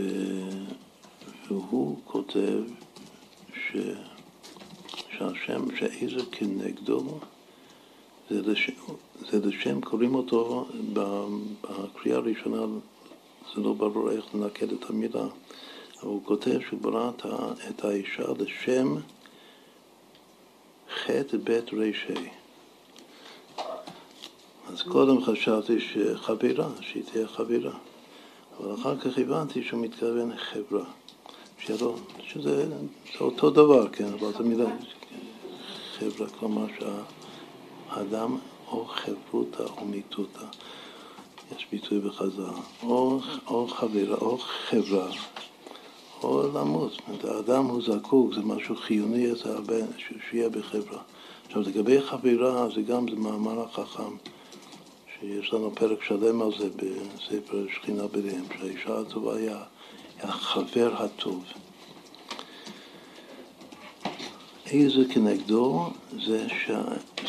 והוא כותב ש... שהשם, שאיזה כנגדו, זה לשם, זה לשם קוראים אותו בקריאה הראשונה, זה לא ברור איך לנקד את המילה, אבל הוא כותב שהוא ברא את האישה לשם חטא בית רישי. אז קודם חשבתי שחבירה, שהיא תהיה חבירה. אבל אחר כך הבנתי שהוא מתכוון חברה. שלא, שזה אותו דבר, כן, אבל זה מילה חברה, כלומר שהאדם או חברותא או מיתותא, יש ביטוי בחז"ל, או, או חברה או חברה, או למות. האדם הוא זקוק, זה משהו חיוני, זה הרבה, שיהיה בחברה. עכשיו לגבי חברה, זה גם זה מאמר החכם. שיש לנו פרק שלם על זה בספר שכינה בריהם, שהאישה הטובה היא החבר הטוב. איזה כנגדו זה, ש...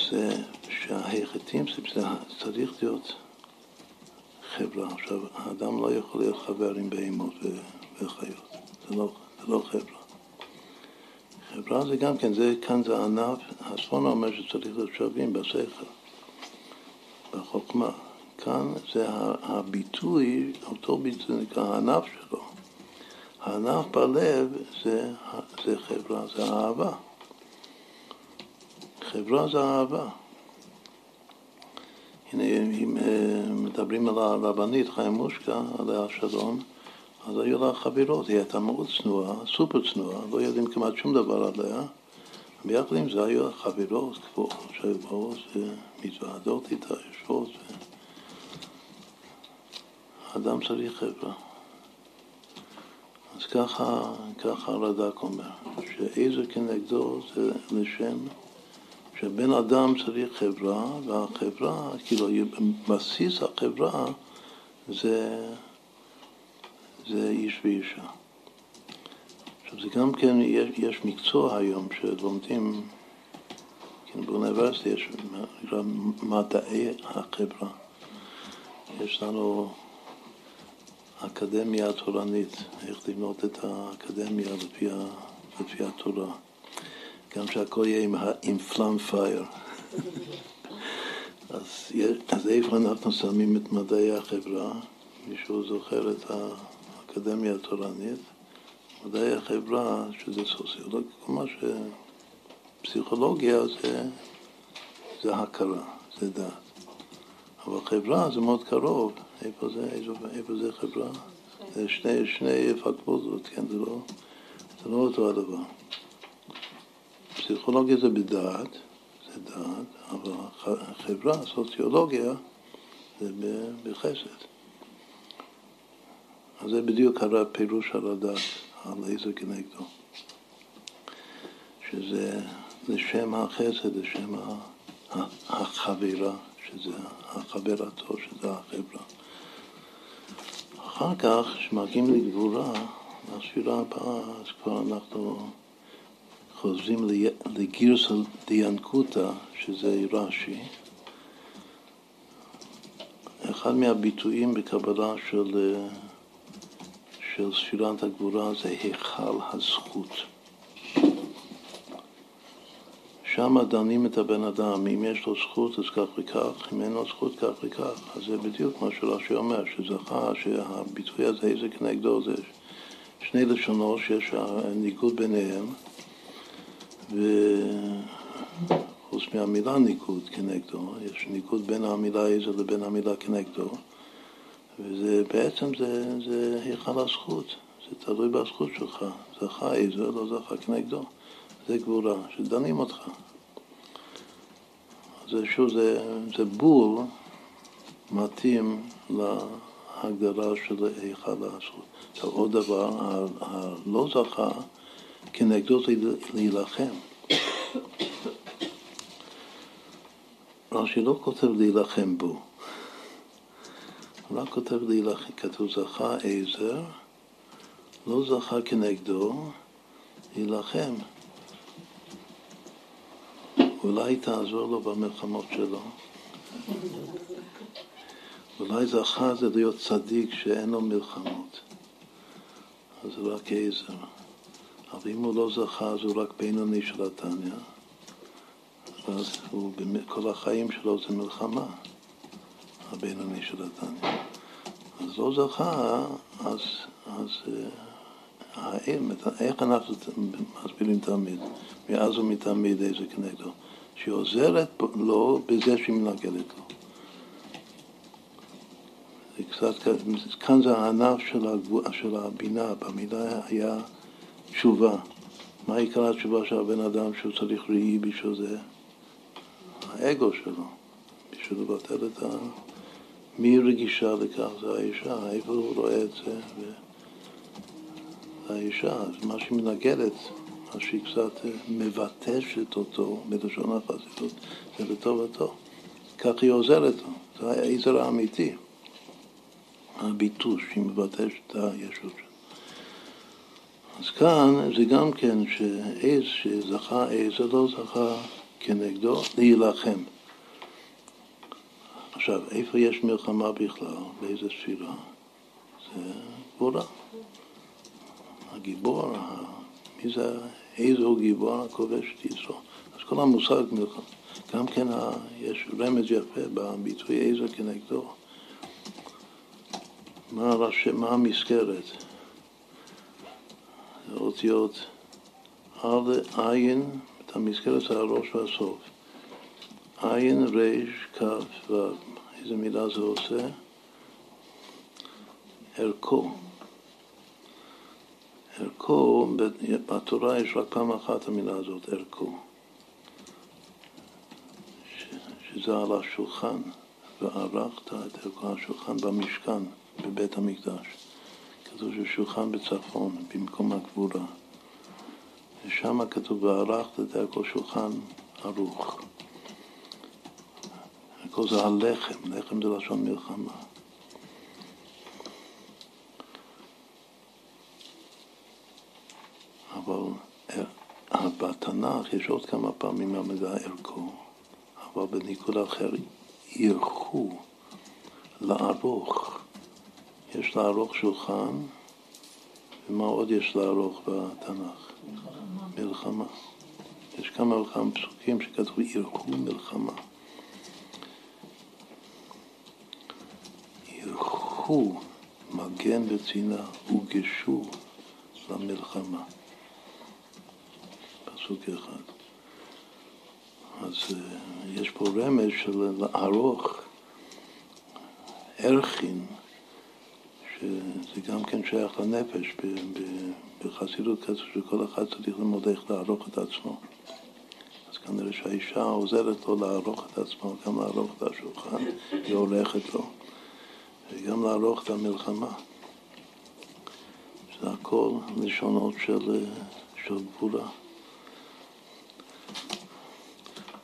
זה שההיחטים צריך להיות חברה. עכשיו, האדם לא יכול להיות חבר עם בהמות וחיות, זה לא, זה לא חברה. חברה זה גם כן, זה, כאן זה ענף, הספון אומר שצריך להיות שווים בשכל. בחוכמה. כאן זה הביטוי, אותו ביטוי נקרא הענף שלו. הענף בלב זה, זה חברה, זה אהבה. חברה זה אהבה. הנה, אם אה, מדברים על הרבנית חיים מושקה, עליה השלום, אז היו לה חברות, היא הייתה מאוד צנועה, סופר צנועה, לא יודעים כמעט שום דבר עליה. ביחד עם זה היו חברות קבועות שהיו באות ומתוועדות איתה, יושבות. האדם צריך חברה. אז ככה, ככה הרד"ק אומר, שאיזה כנגדו זה לשם שבן אדם צריך חברה, והחברה, כאילו, בסיס החברה זה, זה איש ואישה. עכשיו זה גם כן, יש, יש מקצוע היום שלומדים, כן, באוניברסיטה יש מדעי החברה. יש לנו אקדמיה תורנית, איך לבנות את האקדמיה לפי, לפי התורה. גם שהכל יהיה עם, פלאם פייר. אז, אז איפה אנחנו שמים את מדעי החברה? מישהו זוכר את האקדמיה התורנית? מדעי החברה, שזה סוציולוגיה, כלומר שפסיכולוגיה זה, זה הכרה, זה דת. אבל חברה זה מאוד קרוב. איפה זה, איפה, איפה זה חברה? זה שני, שני פקולטות, כן? זה לא, זה לא אותו הדבר. פסיכולוגיה זה בדעת, זה דעת, אבל חברה, סוציולוגיה, זה בחסד. אז זה בדיוק הפירוש על הדת. על איזה כנגדו. שזה לשם החסד, לשם החברה, שזה החבר הטוב, שזה החברה. אחר כך, כשמגיעים לגבורה, בספירה הבאה, אז כבר אנחנו חוזרים לגירסא דיאנקותא, שזה רש"י, אחד מהביטויים בקבלה של, של ספירת הגבורה זה היכל הזכות. שם דנים את הבן אדם, אם יש לו זכות אז כך וכך, אם אין לו זכות כך וכך. אז זה בדיוק מה שרש"י אומר, שזכה שהביטוי הזה, איזה כנגדו, זה שני לשונות שיש ניגוד ביניהם, וחוץ מהמילה ניגוד כנגדו, יש ניגוד בין המילה איזה לבין המילה כנגדו, וזה בעצם זה, זה היכל הזכות, זה תלוי בזכות שלך, זכה איזה, לא זכה כנגדו. זה גבורה, שדנים אותך. זה שוב, זה, זה בול מתאים להגדרה של היכל הזכות. עכשיו עוד דבר, הלא זכה כנגדו זה להילחם. רש"י לא כותב להילחם בו, רק כותב להילחם, כתוב זכה עזר, לא זכה כנגדו, להילחם. אולי תעזור לו במלחמות שלו. אולי זכה זה להיות צדיק שאין לו מלחמות, אז זה רק עזר. אבל אם הוא לא זכה, אז הוא רק בינוני של התניא. אז הוא, כל החיים שלו זה מלחמה, הבינוני של התניא. אז לא זכה, אז, אז האם, איך אנחנו מסבירים תמיד, מאז ומתמיד איזה כנגדו? שהיא עוזרת לו בזה שהיא מנגלת לו. זה קצת, כאן זה הענף של, הגבו, של הבינה, במילה היה תשובה. מה עיקר התשובה של הבן אדם שהוא צריך ראי בשביל זה? האגו שלו, בשביל לבטל את ה... מי רגישה לכך? זה האישה, איפה הוא רואה את זה? ו... האישה, אז מה שהיא מנגדת אז שהיא קצת אה, מבטשת אותו בלשון החסידות, זה לטובתו. כך היא עוזרת לו, זה העזר האמיתי, הביטוש שהיא מבטשת את הישות. אז כאן זה גם כן שעז שזכה עז לא זכה כנגדו להילחם. עכשיו, איפה יש מלחמה בכלל? באיזה ספירה? זה גבורה. הגיבור, מי זה איזו גיבור הכובש את יצרו. אז כל המושג מלחמה, גם כן יש רמז יפה בביטוי איזו כנגדו. מה, הרש... מה המסגרת? זה אותיות עין, את המסגרת זה הראש והסוף. עין, ריש, כף, ו... איזה מילה זה עושה? ערכו. ערכו, בתורה יש רק פעם אחת המילה הזאת, ערכו, שזה על השולחן, וערכת את ערכו השולחן במשכן, בבית המקדש. כתוב ששולחן בצפון, במקום הגבורה. ושם כתוב, וערכת את ערכו שולחן ערוך. ערכו זה הלחם, לחם זה לשון מלחמה. אבל בתנ"ך יש עוד כמה פעמים המילה ערכו, אבל בניקוד אחר, ירחו, לערוך. יש לערוך שולחן, ומה עוד יש לערוך בתנ"ך? מלחמה. מלחמה. יש כמה וכמה פסוקים שכתבו ירחו מלחמה. ירחו מגן וצינה הוגשו למלחמה. פסוק אחד. אז אה, יש פה רמז של לערוך ערכין, שזה גם כן שייך לנפש. בחסידות כתוב שכל אחד צריך ללמוד איך לערוך את עצמו. אז כנראה שהאישה עוזרת לו לערוך את עצמו, גם לערוך את השולחן, היא הולכת לו, וגם לערוך את המלחמה. זה הכל לשונות של, אה, של גבולה.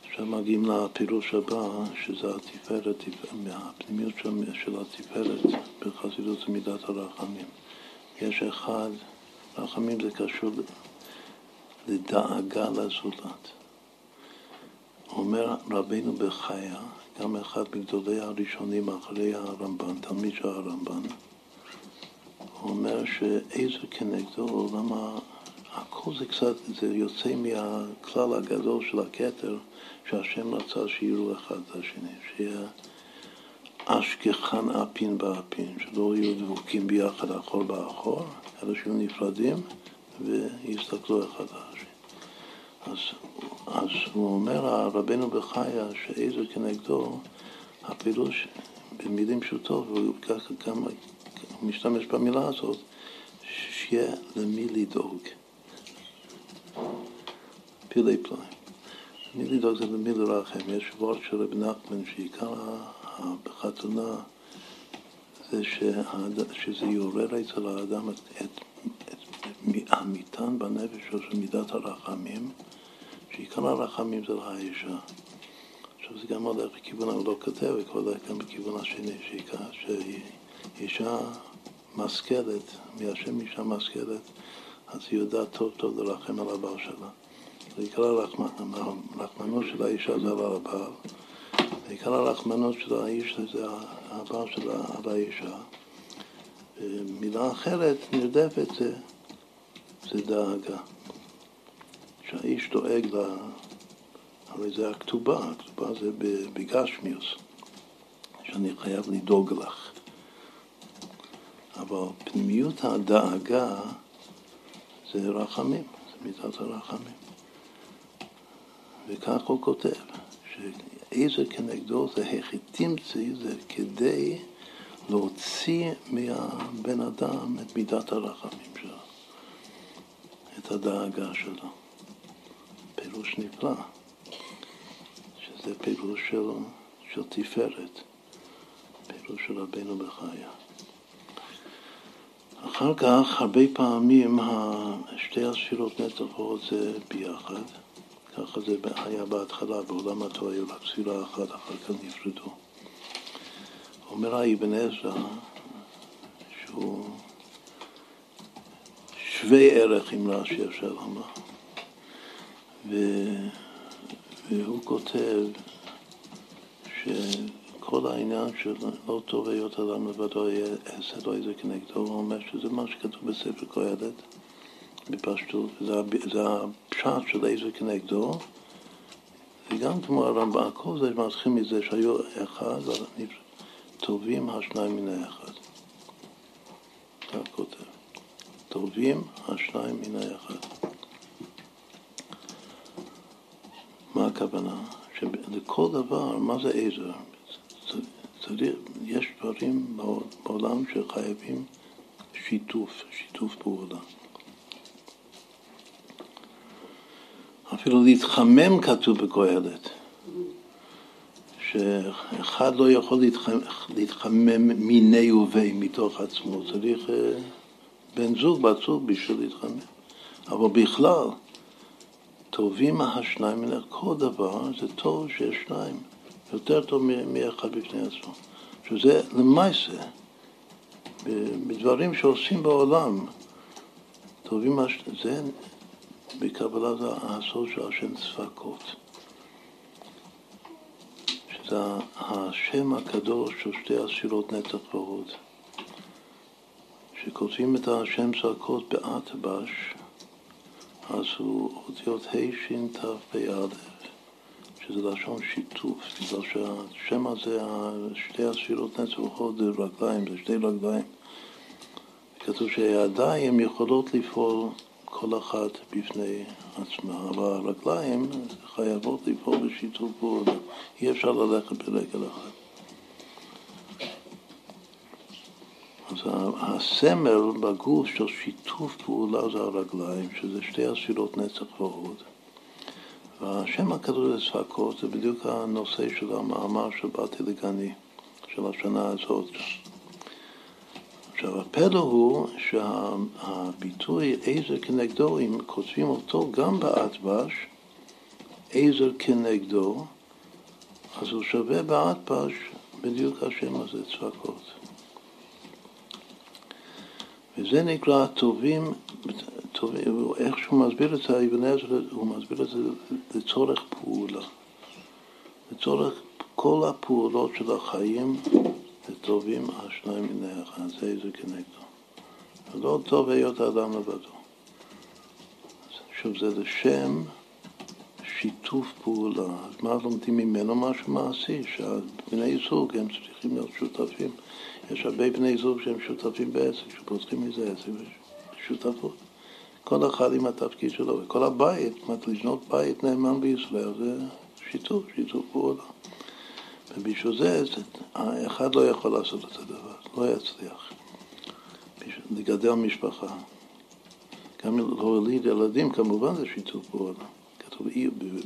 עכשיו מגיעים לפירוש הבא, שזה התפארת, מהפנימיות של, של התפארת בחסידות מידת הרחמים. יש אחד, רחמים זה קשור לדאגה לזולת. אומר רבינו בחיה, גם אחד מגדולי הראשונים אחרי הרמב"ן, תלמיד של הרמב"ן, אומר שעזר כנגדו, למה הכל זה קצת, זה יוצא מהכלל הגדול של הכתר, שהשם רצה שיראו אחד את השני, שיהיה אשכחן אפין באפין, שלא יהיו דבוקים ביחד אחור באחור, אלא שיהיו נפרדים ויסתכלו אחד על השני. אז, אז הוא אומר, רבנו בחיה, שאיזו כנגדו, הפירוש במילים פשוטות, והוא גם משתמש במילה הזאת, שיהיה למי לדאוג. פילי פלאים. למי לדאוג זה למי לרחם. יש וורד של רבי נחמן שעיקר בחתונה זה שזה יעורר אצל האדם את, את המטען בנפש של מידת הרחמים, שעיקר הרחמים זה לאישה. עכשיו זה גם הולך בכיוון, הוא לא כותב, הוא הולך גם בכיוון השני, שאישה משכלת, מהשם אישה משכלת, אז היא יודעת טוב טוב לרחם על הבעל שלה. זה עיקר הרחמנות של האישה זה על הבעל. עיקר הרחמנות של האיש זה הבעל על האישה. מילה אחרת נרדפת זה, זה דאגה. שהאיש דואג לה, הרי זה הכתובה, הכתובה זה בגשמיוס, שאני חייב לדאוג לך. אבל פנימיות הדאגה זה רחמים, זה מידת הרחמים. וכך הוא כותב, שאיזה כנגדו זה החיתימצי, זה כדי להוציא מהבן אדם את מידת הרחמים שלו, את הדאגה שלו. פירוש נפלא, שזה פירוש של, של תפארת, פירוש של רבנו בחיה. אחר כך, הרבה פעמים שתי הספירות נצחות זה ביחד. ככה זה היה בהתחלה, בעולם התורה היו רק ספירה אחת, אחר כך נפרדו. אומר האבן עזרא שהוא שווה ערך עם רש"י אפשר לומר. והוא כותב שכל העניין של לא טוב היות אדם לבדו יהיה עשה לו איזה כנגדו, הוא אומר שזה מה שכתוב בספר קהלת בפשטות, זה הפשט של איזה כנגדו, וגם כמו הרמב"ם, כל זה מתחיל מזה שהיו אחד, טובים השניים מן האחד. כך כותב. טובים השניים מן האחד. מה הכוונה? שלכל דבר, מה זה עזר? צריך, יש דברים בעולם שחייבים שיתוף, שיתוף פעולה. אפילו להתחמם כתוב בקהלת, שאחד לא יכול להתחמם, להתחמם מיני ובי מתוך עצמו, צריך אה, בן זוג, בת בשביל להתחמם. אבל בכלל, טובים השניים מן כל דבר, זה טוב שיש שניים, יותר טוב מאחד בפני עצמו. שזה למעשה, בדברים שעושים בעולם, טובים השניים, זה בקבלת הסוד של השם צפקות. שזה השם הקדוש של שתי הספירות נצח והוד. שכותבים את השם צפקות באטבש, אז הוא אותיות ה' ש' פ' שזה לשון שיתוף, בגלל שהשם הזה, שתי הספירות נצח זה רגליים, זה שתי רגליים. כתוב שהידיים יכולות לפעול כל אחת בפני עצמה, אבל הרגליים חייבות לפעול בשיתוף פעולה, אי אפשר ללכת ברגל אחת. אז הסמל בגוף של שיתוף פעולה זה הרגליים, שזה שתי הספירות נצח והוד. והשם הקדוש לצפקות זה בדיוק הנושא של המאמר של באתי לגני, של השנה הזאת. עכשיו, הפלא הוא שהביטוי עזר כנגדו, אם כותבים אותו גם באטבש, עזר כנגדו, אז הוא שווה באטבש בדיוק השם הזה, צפקות. וזה נקרא טובים, טובים, איך שהוא מסביר את אבן עזרא, הוא מסביר את זה לצורך פעולה. לצורך כל הפעולות של החיים לטובים השניים מן האחד, זה איזה כנגדו. לא טוב היות האדם לבדו. שוב, זה לשם שיתוף פעולה. אז מה לומדים ממנו? משהו מעשי, שהבני זוג הם צריכים להיות שותפים. יש הרבה בני זוג שהם שותפים בעסק, שפותחים מזה עסק, שותפות. כל אחד עם התפקיד שלו, וכל הבית, זאת אומרת, לבנות בית נאמן בישראל זה שיתוף, שיתוף פעולה. ובשביל זה, אחד לא יכול לעשות את הדבר, לא יצליח. לגדל משפחה. גם להוליד ילדים כמובן זה שיתוף פעולה. כתוב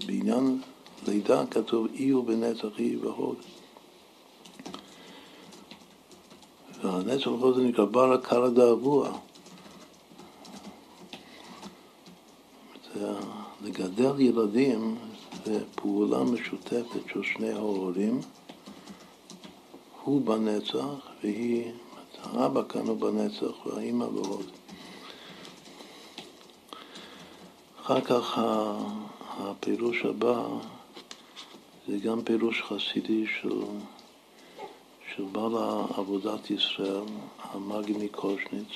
בעניין לידה כתוב אי ובנצח אי והוד. והנצח והוד זה נקרא בר הקרא דאבוה. לגדל ילדים זה פעולה משותפת של שני ההורים, הוא בנצח והיא, האבא כאן הוא בנצח והאימא בהוד. אחר כך הפירוש הבא זה גם פירוש חסידי של, של בעל עבודת ישראל, המאגי מקושניץ,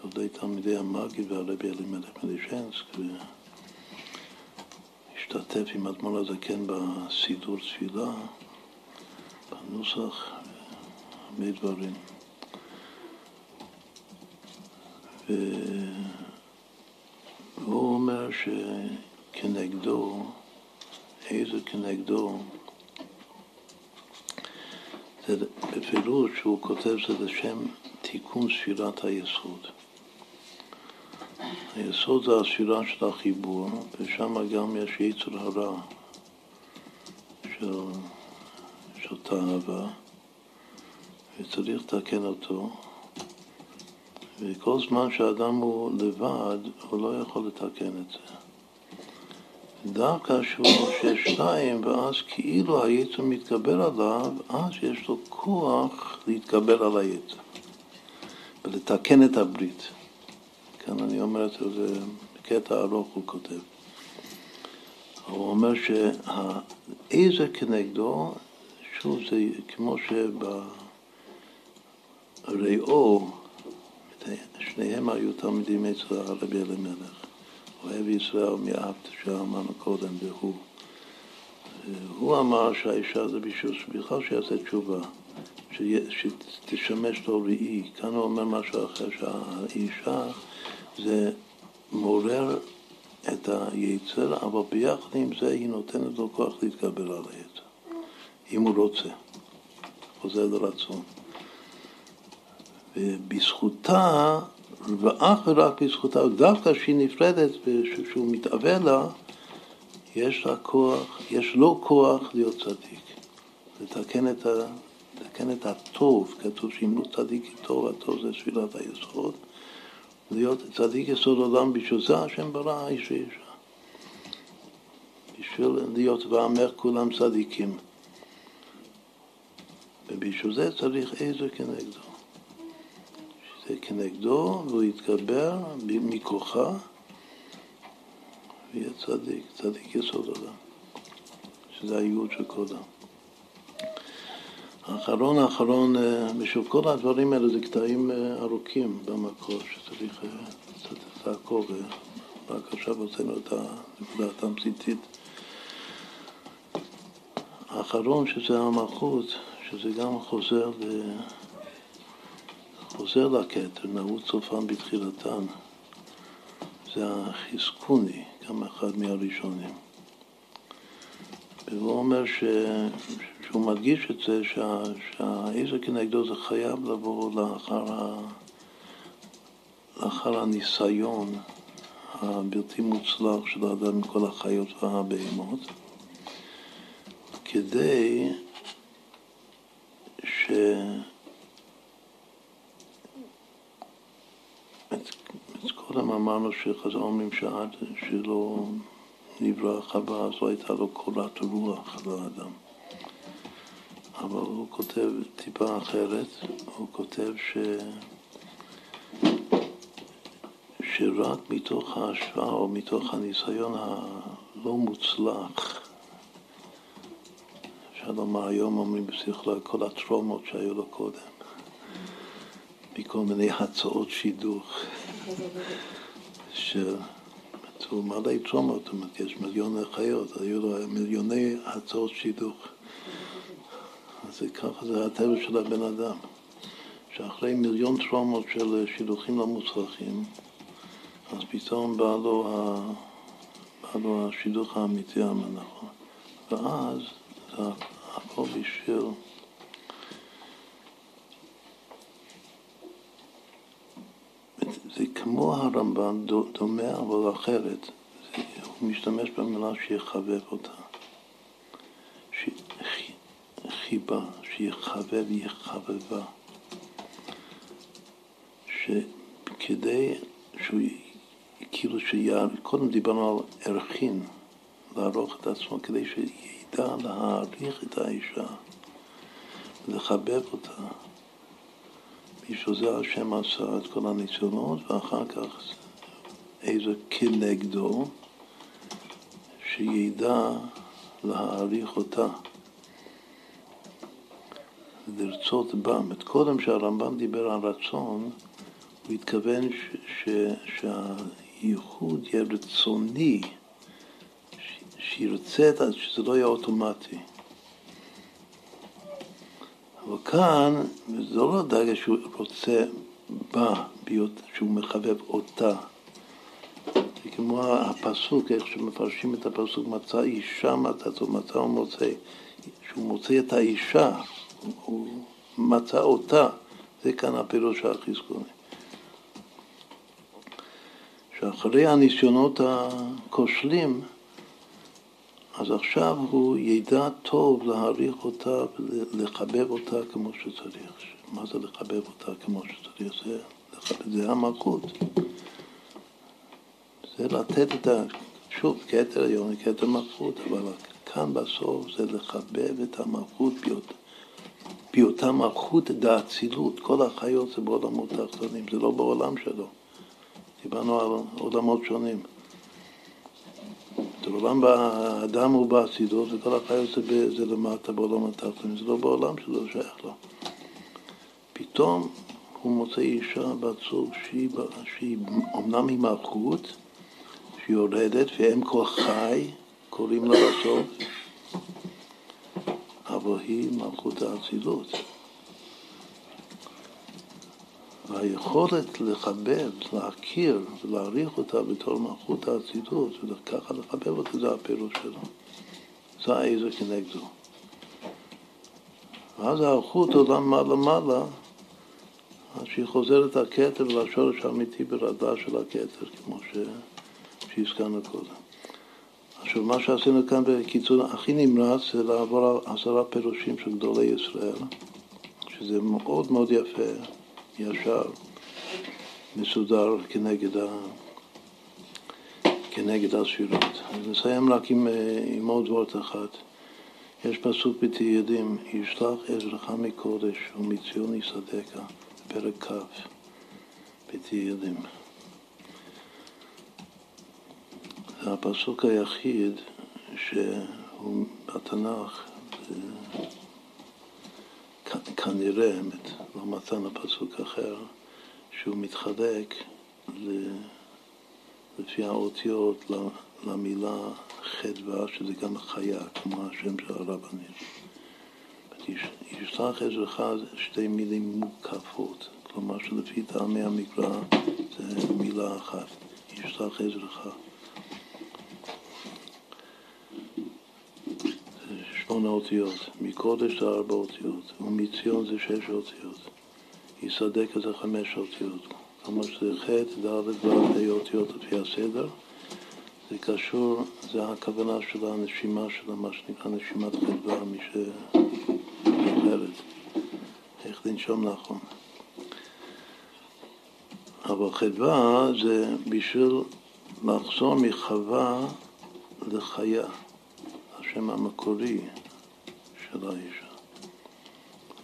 תולדי תלמידי המאגי והרבי אלימלך מלישנסק, והשתתף עם אדמון הזקן בסידור תפילה, בנוסח, הרבה דברים. והוא אומר שכנגדו, איזה כנגדו, בפירוש שהוא כותב זה לשם תיקון ספירת היסוד. היסוד זה הספירה של החיבור, ושם גם יש יצר הרע של, של תאווה, וצריך לתקן אותו. וכל זמן שאדם הוא לבד, הוא לא יכול לתקן את זה. דווקא שהוא שיש שתיים, ואז כאילו היצר מתגבר עליו, אז יש לו כוח להתגבר על היצר ולתקן את הברית. כאן אני אומר את זה, זה קטע ארוך הוא כותב. הוא אומר שהאיזה כנגדו, שוב, זה כמו שבראו שניהם היו תלמידים אצל הרבי אלימלך. אוהב ישראל מאהבת שאמרנו קודם, והוא. הוא אמר שהאישה זה בשביל בכלל שיעשה תשובה, שתשמש לו ראי. כאן הוא אומר משהו אחר, שהאישה זה מעורר את היצר, אבל ביחד עם זה היא נותנת לו כוח להתגבר על היצר, אם הוא רוצה, חוזר לרצון. ובזכותה, ואך ורק בזכותה, דווקא כשהיא נפרדת ושהוא מתאבל לה, יש לה כוח, יש לו כוח להיות צדיק. לתקן את, ה, לתקן את הטוב, כתוב שאם לא צדיק טוב, הטוב זה ספילת היסוד. להיות צדיק יסוד עולם, בשביל זה השם ברא האיש ואישה. בשביל להיות ואמר כולם צדיקים. ובשביל זה צריך עזר כנגדו. כנגדו והוא יתגבר מכוחה ויהיה צדיק, צדיק יסוד עולם, שזה הייעוד של כל העם. האחרון האחרון, ושוב אה, כל הדברים האלה זה קטעים אה, ארוכים במקור שצריך אה, קצת לעקוב, רק עכשיו הוצאנו את הנקודה התמציתית. האחרון שזה המלכות, שזה גם חוזר ל... חוזר לכתר, נעוץ סופן בתחילתן, זה החזקוני, גם אחד מהראשונים. והוא אומר ש... שהוא מדגיש את זה שה... שהעזר כנגדו זה חייב לבוא לאחר, ה... לאחר הניסיון הבלתי מוצלח של האדם עם כל החיות והבהמות, כדי ש... קודם אמרנו שחז"ל אומרים שעד שלא נברא חווה אז לא הייתה לו קורת רוח לאדם. אבל הוא כותב טיפה אחרת, הוא כותב ש... שרק מתוך ההשוואה או מתוך הניסיון הלא מוצלח, אפשר לומר היום אומרים בשכלל כל הטרומות שהיו לו קודם, מכל מיני הצעות שידוך, של... הוא מלא טרומות, זאת אומרת, יש מיליוני חיות, היו לו מיליוני הצעות שידוך. אז ככה זה הטבע של הבן אדם, שאחרי מיליון טרומות של שידוכים לא מוצלחים, אז פתאום בא לו, ה... בא לו השידוך האמיתי הנכון. ואז זה הכל בשביל... זה כמו הרמב"ן, דומה אבל אחרת. הוא משתמש במילה שיחבב אותה. חיבה, שיחבב, יחבבה. שכדי שהוא כאילו שיער, קודם דיברנו על ערכין, לערוך את עצמו כדי שידע להעריך את האישה, לחבב אותה. בשביל זה השם עשה את כל הניסיונות, ואחר כך איזה כנגדו, שידע להעריך אותה, לרצות בה. קודם שהרמב"ם דיבר על רצון, הוא התכוון ש, ש, שהייחוד יהיה רצוני, שירצה, שזה לא יהיה אוטומטי. אבל כאן, זה לא דרגה שהוא רוצה בה, שהוא מחבב אותה. זה כמו הפסוק, איך שמפרשים את הפסוק, מצא אישה מצאתו, מצא ומוצא, שהוא מוצא את האישה, הוא מצא אותה, זה כאן הפירוש החזקוני. שאחרי הניסיונות הכושלים, אז עכשיו הוא ידע טוב להעריך אותה ולחבב אותה כמו שצריך. מה זה לחבב אותה כמו שצריך? זה, לחבב, זה המלכות. זה לתת את ה... שוב, כתר היום, כתר מלכות, אבל כאן בסוף זה לחבב את המלכות ביות, בהיותה מלכות דאצילות. כל החיות זה בעולמות תחתונים, זה לא בעולם שלו. דיברנו על עולמות שונים. בעולם האדם הוא באצילות וכל החיות זה, זה למטה בעולם התחתון, זה לא בעולם שלו, זה שייך לו. פתאום הוא מוצא אישה בת זוג שהיא, שהיא אומנם היא מלכות, שהיא יורדת, ואם כל חי, קוראים לה בסוף, אבל היא מלכות האצילות. והיכולת לחבב, להכיר ולהעריך אותה בתור מלכות האצילות, וככה לחבב אותה, זה הפירוש שלו. זה העזר כנגדו. ואז האלכות עולה מעלה-מעלה, אז שהיא חוזרת לכתר ולשורש האמיתי ברדה של הכתר, כמו ש... שהזכרנו קודם. עכשיו, מה שעשינו כאן בקיצור הכי נמרץ זה לעבור על עשרה פירושים של גדולי ישראל, שזה מאוד מאוד יפה. ישר, מסודר כנגד, ה... כנגד הספירות. אז נסיים רק עם, אה, עם עוד וורט אחת. יש פסוק בתהילים, ישלח עזרך מקודש ומציון יסדקה, פרק כ' בתהילים. זה הפסוק היחיד שהוא בתנ"ך, כנראה, לא מצאנו פסוק אחר, שהוא מתחלק לפי האותיות למילה חדווה, שזה גם חיה, כמו השם של הרבנים. ישלח עזרך שתי מילים מוקפות, כלומר שלפי טעמי המקרא זה מילה אחת, ישלח עזרך. שמונה אותיות, מקודש זה ארבע אותיות, ומציון זה שש אותיות, יסדק זה חמש אותיות. כלומר שזה ח', ד', ו', ה' אותיות לפי הסדר. זה קשור, זה הכוונה של הנשימה של מה שנקרא נשימת חדווה, מי שזוכרת, איך לנשום נכון. אבל חדווה זה בשביל לחזור מחווה לחיה. השם המקורי של האישה.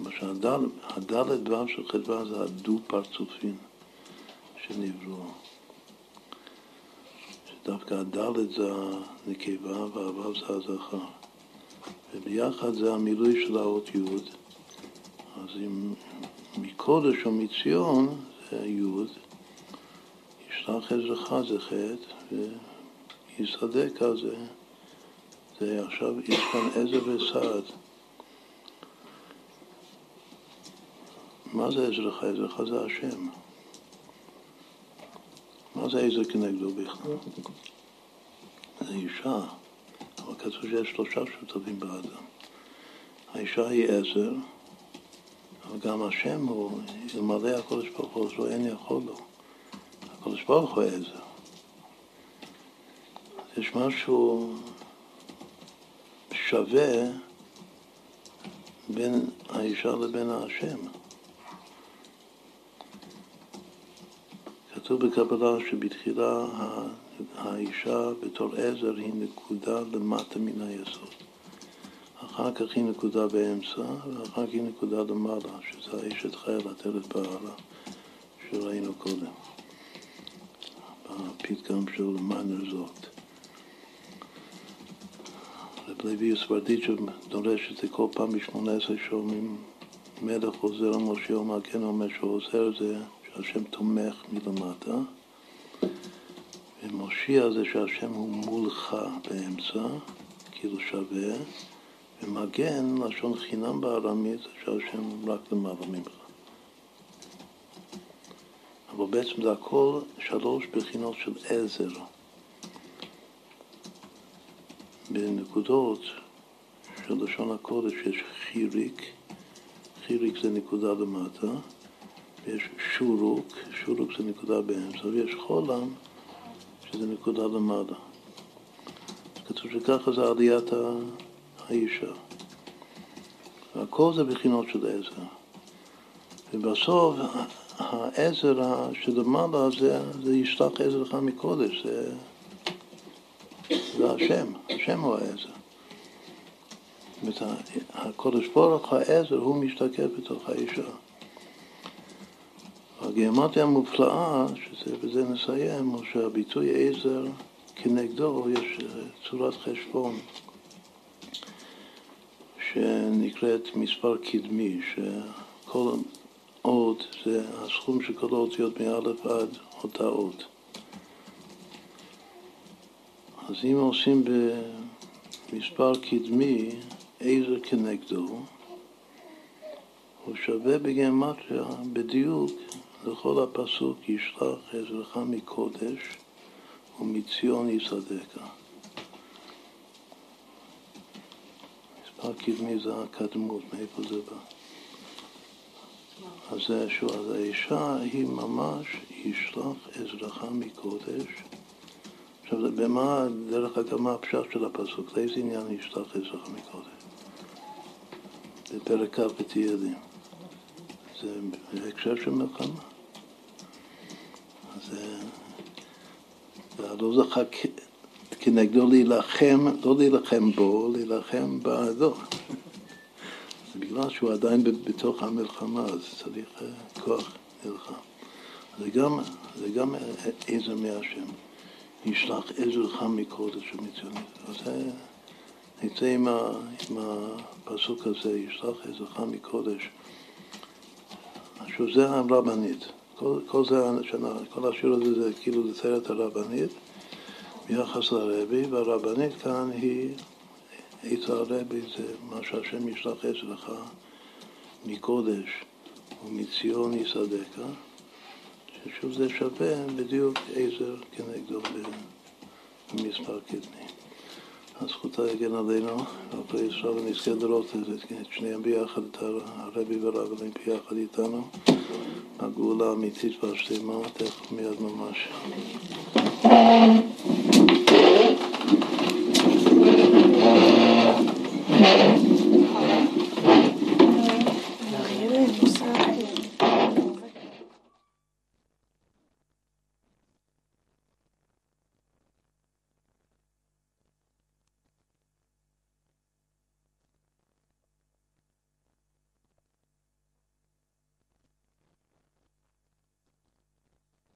למשל, הדלת דבר של חדווה זה הדו-פרצופים שנבראו. דווקא הדלת זה הנקבה והוו זה הזכר. וביחד זה המילוי של האות י', אז אם מקודש או מציון זה י', ישלח עזרך זה ח', ויסעדך זה, זה עכשיו, יש כאן עזר וסעד. מה זה עזרך? עזרך זה השם. מה זה עזר כנגדו בכלל? זה אישה, אבל כתוב שיש שלושה שותפים באדם. האישה היא עזר, אבל גם השם הוא, אלמלא הקודש ברוך הוא, לא אין יכול לו. הקודש ברוך הוא עזר. יש משהו שווה בין האישה לבין השם. כתוב בקבלה שבתחילה האישה בתור עזר היא נקודה למטה מן היסוד. אחר כך היא נקודה באמצע, ואחר כך היא נקודה למעלה, שזה האשת חייל, עטרת בעלה, שראינו קודם, בפתגם של מיינר זאת. לוי יסברדיצ'ב דורש את זה כל פעם ב-18 שומעים מלך עוזר למשה ומגן אומר שהוא עוזר זה שהשם תומך מלמטה, ומושיע זה שהשם הוא מולך באמצע, כאילו שווה, ומגן, לשון חינם בארמית, זה שהשם רק למעלה ממך. אבל בעצם זה הכל שלוש בחינות של עזר. בנקודות של לשון הקודש יש חיריק, חיריק זה נקודה למטה, ויש שורוק, שורוק זה נקודה באמצע, ויש חולם, שזה נקודה למעלה. כתוב שככה זה עליית האישה. והכל זה בחינות של עזר. ובסוף העזר שלמעלה זה, זה ישלח עזר לך מקודש, זה, זה השם, השם הוא העזר. הקודש ברוך העזר הוא משתקף בתוך האישה. הגיאומטיה המופלאה, שזה, בזה נסיים, הוא שהביטוי עזר כנגדו יש צורת חשבון שנקראת מספר קדמי, שכל אות זה הסכום של כל האותיות מאלף עד אותה אות. אז אם עושים במספר קדמי עזר כנגדו, הוא שווה בגימטריה בדיוק לכל הפסוק ישלח עזרך מקודש ומציון יסעדך. מספר קדמי זה הקדמות, מאיפה זה בא? אז זה שוב, אז האישה היא ממש ישלח עזרך מקודש. עכשיו, במה, דרך אגב, מה הפשט של הפסוק? לאיזה עניין ישלח עזרך מקודש? בפרק כ' בתהילים. זה בהקשר של מלחמה. אז לא זכה כנגדו להילחם, לא להילחם בו, להילחם בעדו. זה בגלל שהוא עדיין בתוך המלחמה, אז צריך אה, כוח נלחם. זה גם, זה גם עזר מהשם. ישלח עזרך מקודש ומצוינות. אז נצא עם, עם הפסוק הזה, ישלח עזרך מקודש. עכשיו זה הרבנית. כל, כל זה, כל השיר הזה זה כאילו זה סרט הרבנית ביחס לרבי, והרבנית כאן היא, עצה הרבי זה מה שהשם ישלח אצלך מקודש ומציון יסעדך, ששוב זה שווה בדיוק עזר כנגדו במספר קדמי. אז זכותה יגן עלינו, ואנחנו ישראל ונזכה לראות את שניהם ביחד, את הרבי והרבנים ביחד איתנו. הגאולה האמיתית והשלמה, תכף מיד ממש.